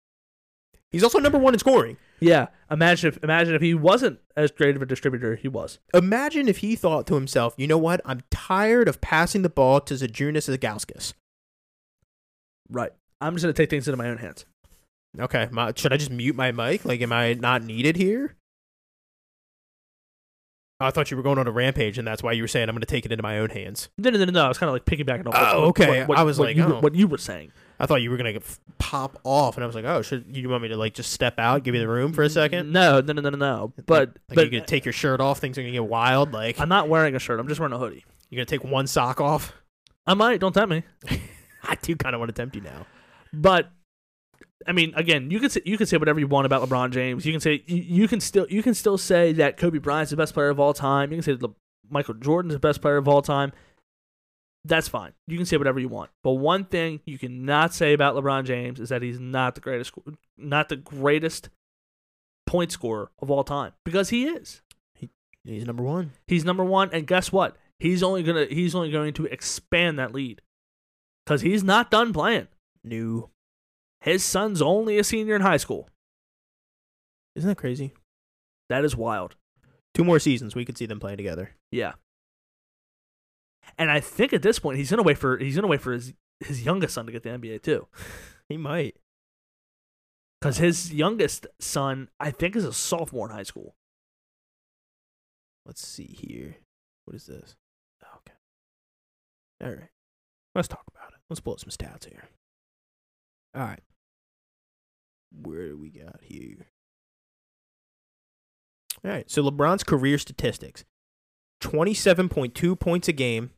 He's also number one in scoring. Yeah, imagine if imagine if he wasn't as great of a distributor he was. Imagine if he thought to himself, you know what? I'm tired of passing the ball to Zajunas Zagauskas. Right. I'm just gonna take things into my own hands. Okay, my, should I just mute my mic? Like, am I not needed here? I thought you were going on a rampage, and that's why you were saying I'm going to take it into my own hands. No, no, no, no. I was kind of like piggybacking off. Oh, what- okay. What, what, I was like, you, oh. what you were saying. I thought you were gonna pop off, and I was like, "Oh, should you want me to like just step out, give you the room for a second? No, no, no, no, no. But like but you gonna take your shirt off, things are gonna get wild. Like I'm not wearing a shirt. I'm just wearing a hoodie. you're gonna take one sock off. I might. Don't tempt me. I do kind of want to tempt you now. But I mean, again, you can say you can say whatever you want about LeBron James. You can say you, you can still you can still say that Kobe Bryant's the best player of all time. You can say that Le- Michael Jordan's the best player of all time. That's fine. You can say whatever you want. But one thing you cannot say about LeBron James is that he's not the greatest not the greatest point scorer of all time because he is. He, He's number one. He's number 1 and guess what? He's only going to he's only going to expand that lead cuz he's not done playing. New. His son's only a senior in high school. Isn't that crazy? That is wild. Two more seasons, we could see them playing together. Yeah. And I think at this point he's gonna wait for he's gonna wait for his his youngest son to get the NBA too, He might. because his youngest son I think is a sophomore in high school. Let's see here. What is this? Oh, okay. All right. Let's talk about it. Let's pull up some stats here. All right. Where do we got here? All right. So LeBron's career statistics 27.2 points a game,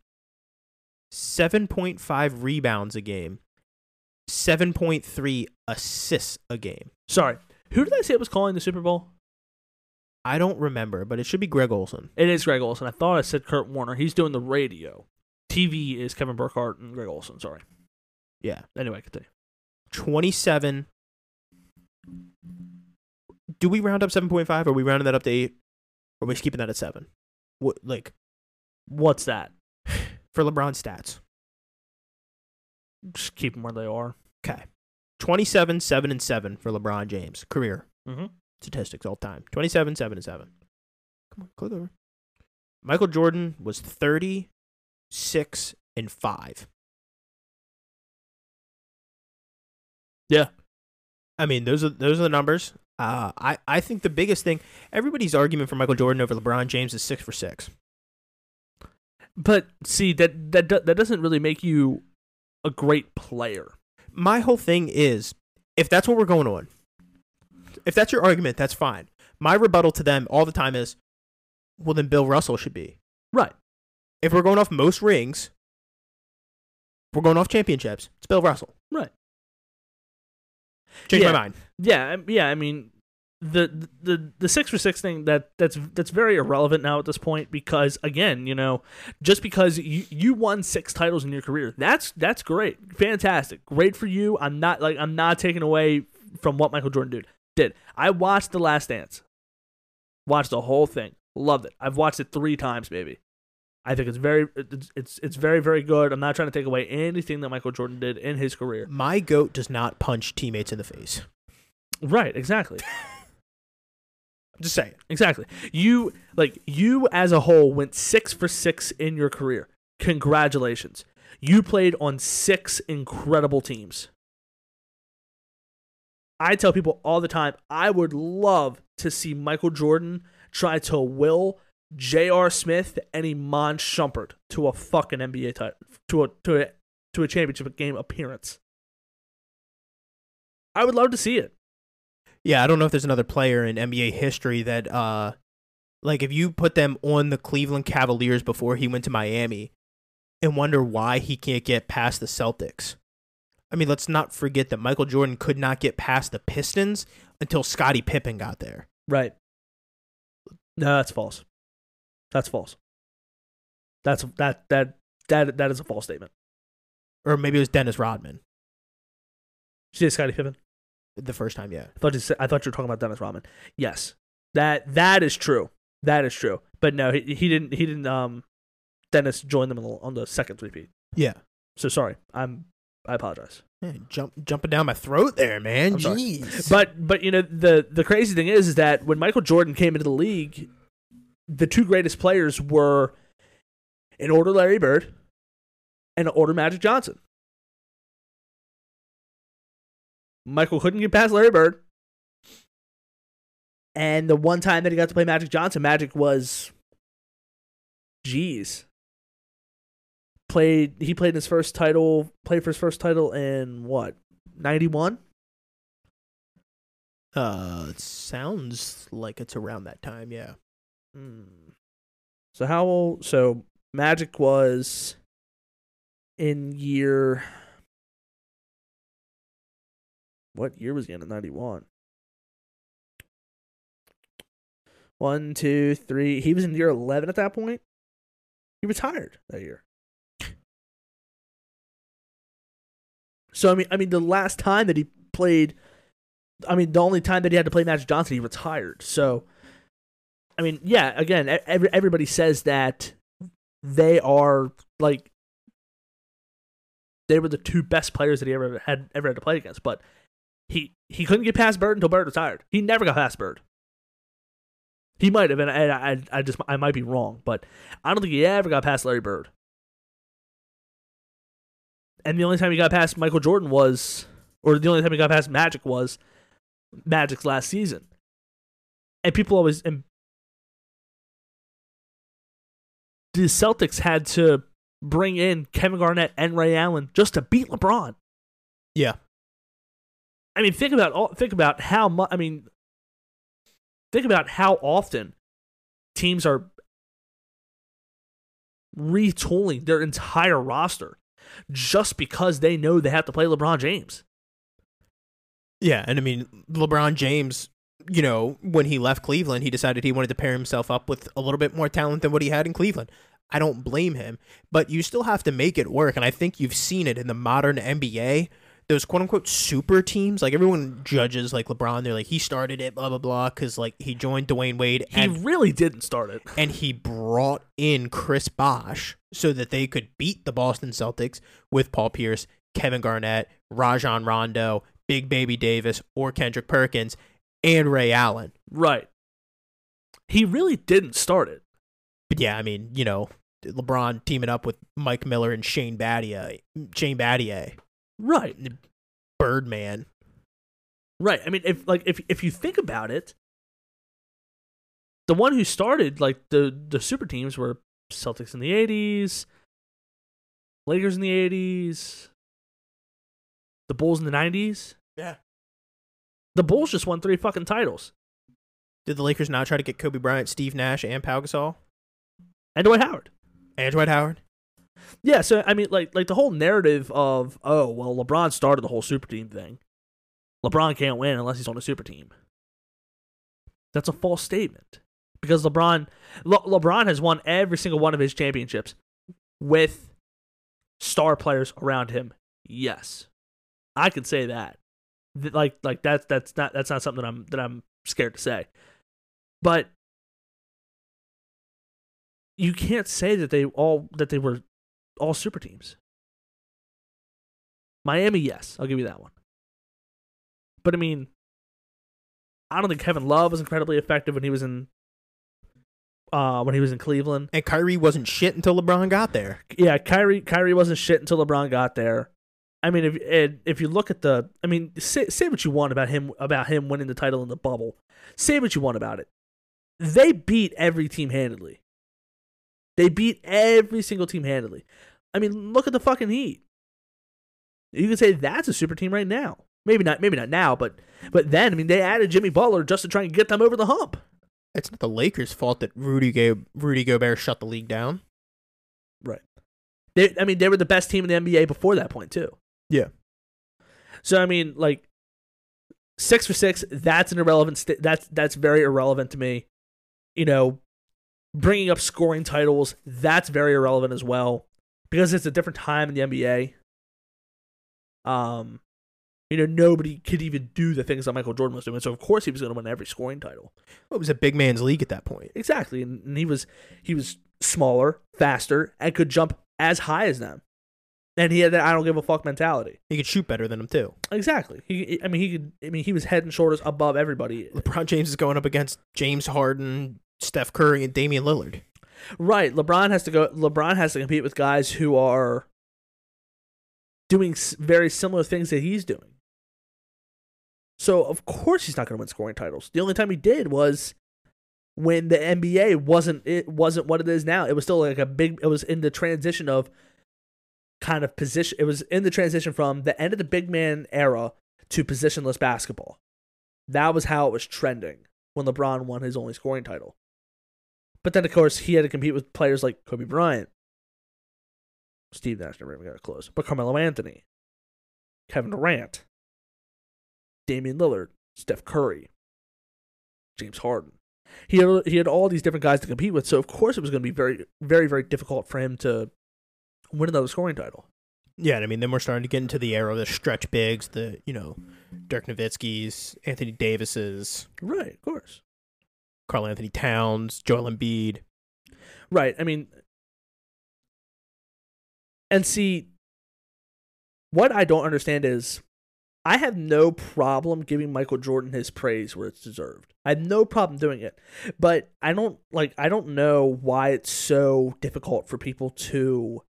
7.5 rebounds a game, 7.3 assists a game. Sorry, who did I say was calling the Super Bowl? I don't remember, but it should be Greg Olsen. It is Greg Olsen. I thought I said Kurt Warner. He's doing the radio. TV is Kevin Burkhardt and Greg Olsen. Sorry. Yeah. Anyway, continue. 27. Do we round up 7.5? Are we rounding that up to 8? Or are we keeping that at 7? What, like, What's that? For LeBron stats. Just keep them where they are. Okay. 27, 7, and 7 for LeBron James. Career Mm-hmm. statistics all time. 27, 7, and 7. Come on, click over. Michael Jordan was 36 and 5. Yeah. I mean, those are those are the numbers. Uh, I, I think the biggest thing, everybody's argument for Michael Jordan over LeBron James is six for six. But see that that that doesn't really make you a great player. My whole thing is, if that's what we're going on, if that's your argument, that's fine. My rebuttal to them all the time is, well, then Bill Russell should be. Right. If we're going off most rings, we're going off championships. It's Bill Russell. Right. Change Yeah. my mind. Yeah, yeah. I mean, the the the six for six thing that that's that's very irrelevant now at this point because again, you know, just because you you won six titles in your career, that's that's great, fantastic, great for you. I'm not like I'm not taking away from what Michael Jordan did. Did I watched The Last Dance? Watched the whole thing, loved it. I've watched it three times, maybe. I think it's very it's it's, it's very very good. I'm not trying to take away anything that Michael Jordan did in his career. My goat does not punch teammates in the face. Right, exactly. Just saying. Exactly. You like you as a whole went six for six in your career. Congratulations. You played on six incredible teams. I tell people all the time, I would love to see Michael Jordan try to will J.R. Smith and Iman Shumpert to a fucking NBA title, to a to a to a championship game appearance. I would love to see it. Yeah, I don't know if there's another player in NBA history that, uh, like, if you put them on the Cleveland Cavaliers before he went to Miami and wonder why he can't get past the Celtics. I mean, let's not forget that Michael Jordan could not get past the Pistons until Scottie Pippen got there. Right. No, that's false. That's false. That's that that that that is a false statement. Or maybe it was Dennis Rodman She said Scottie Pippen. The first time, yeah. I thought you said, I thought you were talking about Dennis Rodman. Yes, that that is true. That is true. But no, he, he didn't. He didn't. Um, Dennis joined them on the, on the second repeat. Yeah. So sorry. I'm. I apologize. Jump, jumping down my throat there, man. I'm sorry. But but you know the the crazy thing is is that when Michael Jordan came into the league, the two greatest players were in order Larry Bird and in order Magic Johnson. Michael couldn't get past Larry Bird. And the one time that he got to play Magic Johnson, Magic was geez. played he played his first title played for his first title in what 91 Uh, it sounds like it's around that time. Yeah. Hmm. so how old so magic was in year what year was he in at 91 one two three. He was in year 11 at that point? He retired that year. So i mean i mean the last time that he played i mean the only time that he had to play magic johnson he retired. So i mean yeah again every, everybody says that they are like they were the two best players that he ever had ever had to play against but he he couldn't get past bird until bird retired he never got past bird. He might have and I, I I just i might be wrong but i don't think he ever got past larry bird. And the only time he got past michael jordan was or the only time he got past magic was magic's last season. And people always and the celtics had to bring in kevin garnett and ray allen just to beat lebron. Yeah. I mean, think about all, think about how much. I mean, think about how often teams are retooling their entire roster just because they know they have to play LeBron James. Yeah, and I mean LeBron James, you know, when he left Cleveland, he decided he wanted to pair himself up with a little bit more talent than what he had in Cleveland. I don't blame him, but you still have to make it work, and I think you've seen it in the modern NBA. Those quote unquote super teams, like everyone judges like LeBron, they're like he started it, blah blah blah, because like he joined Dwyane Wade He and really didn't start it. and he brought in Chris Bosh so that they could beat the Boston Celtics with Paul Pierce, Kevin Garnett, Rajon Rondo, Big Baby Davis, or Kendrick Perkins, and Ray Allen. Right. He really didn't start it. But yeah, I mean, you know, LeBron teaming up with Mike Miller and Shane Battier, Shane Battier, Right. Birdman. Right. I mean, if like if if you think about it, the one who started like the the super teams were Celtics in the '80s, Lakers in the '80s, the Bulls in the '90s. Yeah. The Bulls just won three fucking titles, Did the Lakers now try to get Kobe Bryant, Steve Nash, and Pau Gasol and Dwight Howard. and Dwight Howard? Yeah. So I mean, like like the whole narrative of oh well, LeBron started the whole super team thing. LeBron can't win unless he's on a super team. That's a false statement because LeBron Le- LeBron has won every single one of his championships with star players around him. Yes, I can say that. Th- Like like that's that's not that's not something that I'm that I'm scared to say. But you can't say that they all that they were all super teams. Miami, yes, I'll give you that one. But I mean, I don't think Kevin Love was incredibly effective when he was in uh when he was in Cleveland. And Kyrie wasn't shit until LeBron got there. Yeah, Kyrie Kyrie wasn't shit until LeBron got there. I mean, if if you look at the, I mean, say say what you want about him about him winning the title in the bubble. Say what you want about it. They beat every team handedly. They beat every single team handily. I mean, look at the fucking Heat. You could say that's a super team right now. Maybe not. Maybe not now, but but then I mean, they added Jimmy Butler just to try and get them over the hump. It's not the Lakers' fault that Rudy Go- Rudy Gobert shut the league down. Right. They, I mean, they were the best team in the NBA before that point too. Yeah. So I mean, like six for six. That's an irrelevant. St- that's that's very irrelevant to me. You know, bringing up scoring titles. That's very irrelevant as well because it's a different time in the NBA. Um, you know, nobody could even do the things that Michael Jordan was doing. So of course he was going to win every scoring title. Well, it was a big man's league at that point. Exactly, and, and he was he was smaller, faster, and could jump as high as them. And he had that I don't give a fuck mentality. He could shoot better than him too. Exactly. He, I mean, he could. I mean, he was head and shoulders above everybody. LeBron James is going up against James Harden, Steph Curry, and Damian Lillard. Right. LeBron has to go. LeBron has to compete with guys who are doing very similar things that he's doing. So of course he's not going to win scoring titles. The only time he did was when the NBA wasn't it wasn't what it is now. It was still like a big. It was in the transition of kind of position. It was in the transition from the end of the big man era to positionless basketball. That was how it was trending when LeBron won his only scoring title. But then, of course, he had to compete with players like Kobe Bryant, Steve Nash never even got close, but Carmelo Anthony, Kevin Durant, Damian Lillard, Steph Curry, James Harden. He had, he had all these different guys to compete with, so of course it was going to be very, very, very difficult for him to win another scoring title. Yeah, and I mean, then we're starting to get into the era of the stretch bigs, the you know, Dirk Nowitzki's, Anthony Davis's, Right, of course. Karl-Anthony Towns, Joel Embiid. Right. I mean, and see, what I don't understand is I have no problem giving Michael Jordan his praise where it's deserved. I have no problem doing it. But I don't like I don't know why it's so difficult for people to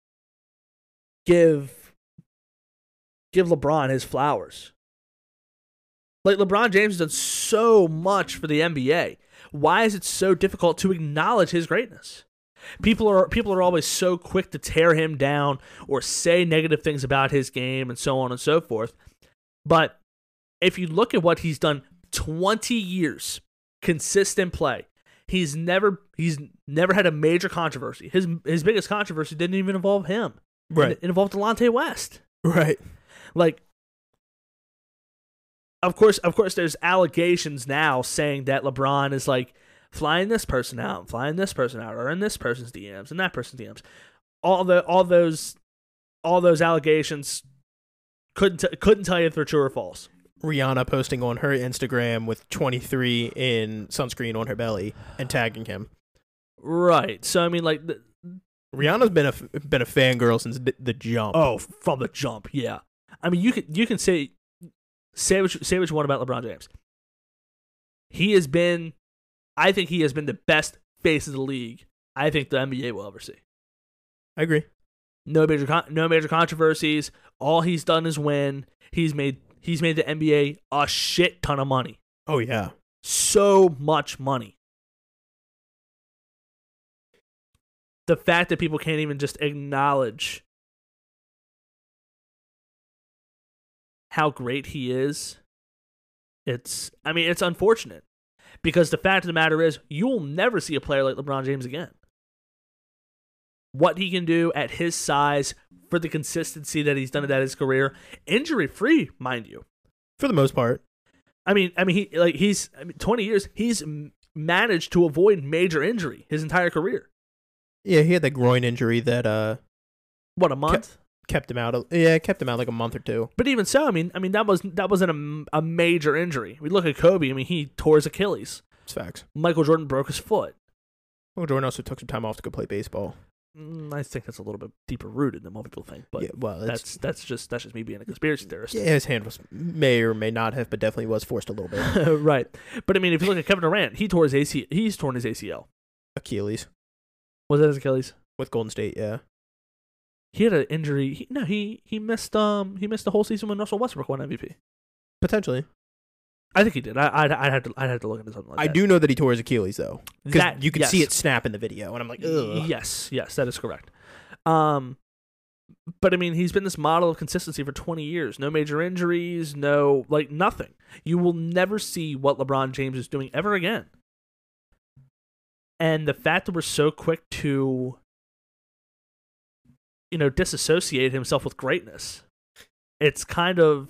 give give LeBron his flowers. Like LeBron James has done so much for the NBA. Why is it so difficult to acknowledge his greatness? People are people are always so quick to tear him down or say negative things about his game and so on and so forth. But if you look at what he's done 20 years consistent play, he's never he's never had a major controversy. His his biggest controversy didn't even involve him. Right. It, involved Delonte West. Right. Like of course of course there's allegations now saying that LeBron is like flying this person out, flying this person out, or in this person's DMs and that person's DMs. All the all those all those allegations couldn't t- couldn't tell you if they're true or false. Rihanna posting on her Instagram with 23 in sunscreen on her belly and tagging him. Right. So I mean, like, the, Rihanna's been a been a fangirl since the, the jump. oh, from the jump, yeah. I mean, you can you can say say what say what you want about LeBron James. He has been, I think he has been the best face of the league. I think the NBA will ever see. I agree. No major con- no major controversies. All he's done is win. He's made he's made the NBA a shit ton of money. Oh yeah. So much money. The fact that people can't even just acknowledge how great he is, it's I mean, it's unfortunate. Because the fact of the matter is, you will never see a player like LeBron James again. What he can do at his size for the consistency that he's done it at his career, injury free, mind you. For the most part. I mean, I mean, he like he's I mean, twenty years. He's managed to avoid major injury his entire career. Yeah, he had that groin injury that uh What a month. Kept him out. Yeah, kept him out like a month or two. But even so, I mean, I mean that was that wasn't a, a major injury. We look at Kobe. I mean, he tore his Achilles. It's facts. Michael Jordan broke his foot. Well, Jordan also took some time off to go play baseball. Mm, I think that's a little bit deeper rooted than most people think. But yeah, well, that's, that's that's just that's just me being a conspiracy theorist. yeah. His hand was may or may not have, but definitely was forced a little bit. right. But I mean, if you look at Kevin Durant, he tore his AC. He's torn his ACL. Achilles Was that his Achilles? with Golden State. Yeah. He had an injury. He, no, he he missed um he missed the whole season when Russell Westbrook won MVP. Potentially. I think he did. I I'd, I'd have to I'd have to look into something like I that. do know that he tore his Achilles though, because That- you could yes. see it snap in the video, and I'm like, ugh. Yes, yes, that is correct. Um, but I mean, he's been this model of consistency for 20 years. No major injuries, no like nothing. You will never see what LeBron James is doing ever again. And the fact that we're so quick to, you know, disassociate himself with greatness, it's kind of,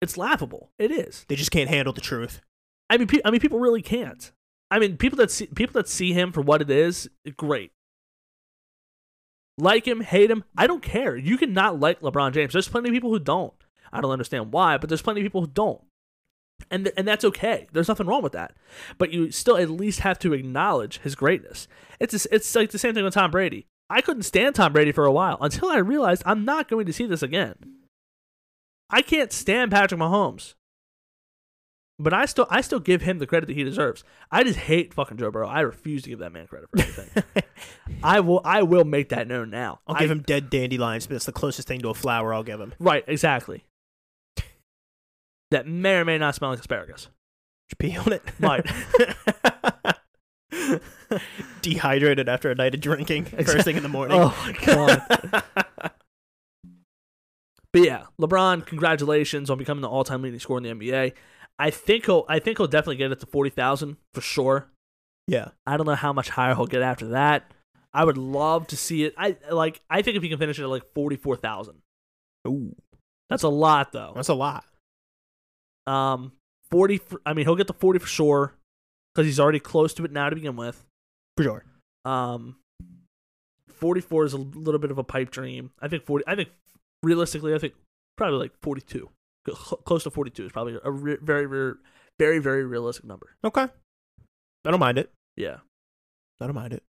it's laughable. It is. They just can't handle the truth. I mean, pe- I mean, people really can't. I mean, people that see people that see him for what it is, great. Like him, hate him, I don't care. You cannot like LeBron James. There's plenty of people who don't. I don't understand why, but there's plenty of people who don't, and th- and that's okay. There's nothing wrong with that. But you still at least have to acknowledge his greatness. It's just, it's like the same thing with Tom Brady. I couldn't stand Tom Brady for a while until I realized I'm not going to see this again. I can't stand Patrick Mahomes. But I still I still give him the credit that he deserves. I just hate fucking Joe Burrow. I refuse to give that man credit for anything. I will I will make that known now. I'll I- give him dead dandelions, but it's the closest thing to a flower I'll give him. Right, exactly. That may or may not smell like asparagus. Just pee on it. Might. Dehydrated after a night of drinking, first thing in the morning. Oh my god. But yeah, LeBron, congratulations on becoming the all-time leading scorer in the NBA. I think he'll I think he'll definitely get it to forty thousand for sure. Yeah. I don't know how much higher he'll get after that. I would love to see it. I like. I think if he can finish it at like forty-four thousand, Ooh, that's a lot though. that's a lot. Um, forty. I mean, he'll get the forty for sure because he's already close to it now to begin with. For sure. Um, forty-four is a little bit of a pipe dream. I think forty. I think realistically, I think probably like forty-two, close to forty-two is probably a re- very, very, very, very realistic number. Okay. I don't mind it. Yeah. I don't mind it.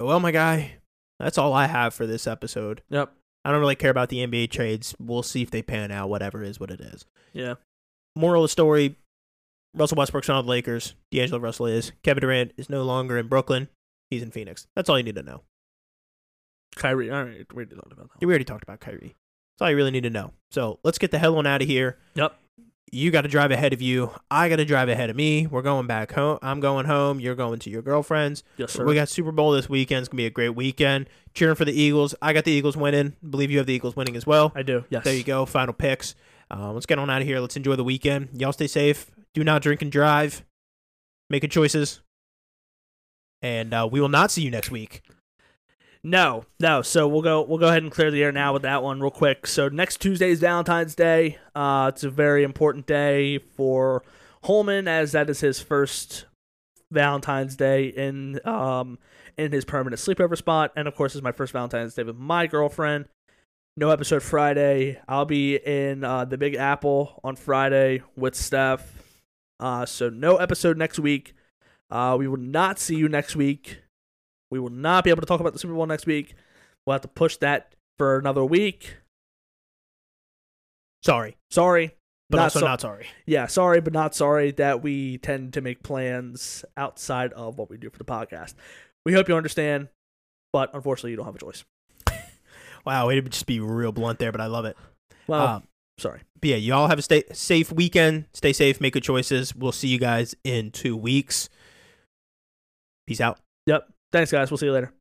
Well, my guy, that's all I have for this episode. Yep. I don't really care about the NBA trades. We'll see if they pan out. Whatever is what it is. Yeah. Moral of the story: Russell Westbrook's on the Lakers. D'Angelo Russell is. Kevin Durant is no longer in Brooklyn. He's in Phoenix. That's all you need to know. Kyrie. All right. We already talked about that. We already talked about Kyrie. That's all you really need to know. So let's get the hell on out of here. Yep. You got to drive ahead of you. I got to drive ahead of me. We're going back home. I'm going home. You're going to your girlfriend's. Yes, sir. We got Super Bowl this weekend. It's gonna be a great weekend. Cheering for the Eagles. I got the Eagles winning. believe you have the Eagles winning as well. I do. Yes. There you go. Final picks. Uh, let's get on out of here. Let's enjoy the weekend. Y'all stay safe. Do not drink and drive. Making choices. And uh, we will not see you next week. No, no. So we'll go. We'll go ahead and clear the air now with that one real quick. So next Tuesday is Valentine's Day. Uh, it's a very important day for Holman, as that is his first Valentine's Day in um in his permanent sleepover spot, and of course, is my first Valentine's Day with my girlfriend. No episode Friday. I'll be in uh, the Big Apple on Friday with Steph. Uh, so no episode next week. Uh, we will not see you next week. We will not be able to talk about the Super Bowl next week. We'll have to push that for another week. Sorry, Sorry, but Not also so- not sorry. yeah, sorry, but not sorry that we tend to make plans outside of what we do for the podcast. We hope you understand, but unfortunately, you don't have a choice. Wow, it'd just be real blunt there, but I love it. Well, Um, sorry. but yeah, y'all have a stay safe weekend. Stay safe. Make good choices. We'll see you guys in two weeks. Peace out. Yep. Thanks, guys. We'll see you later.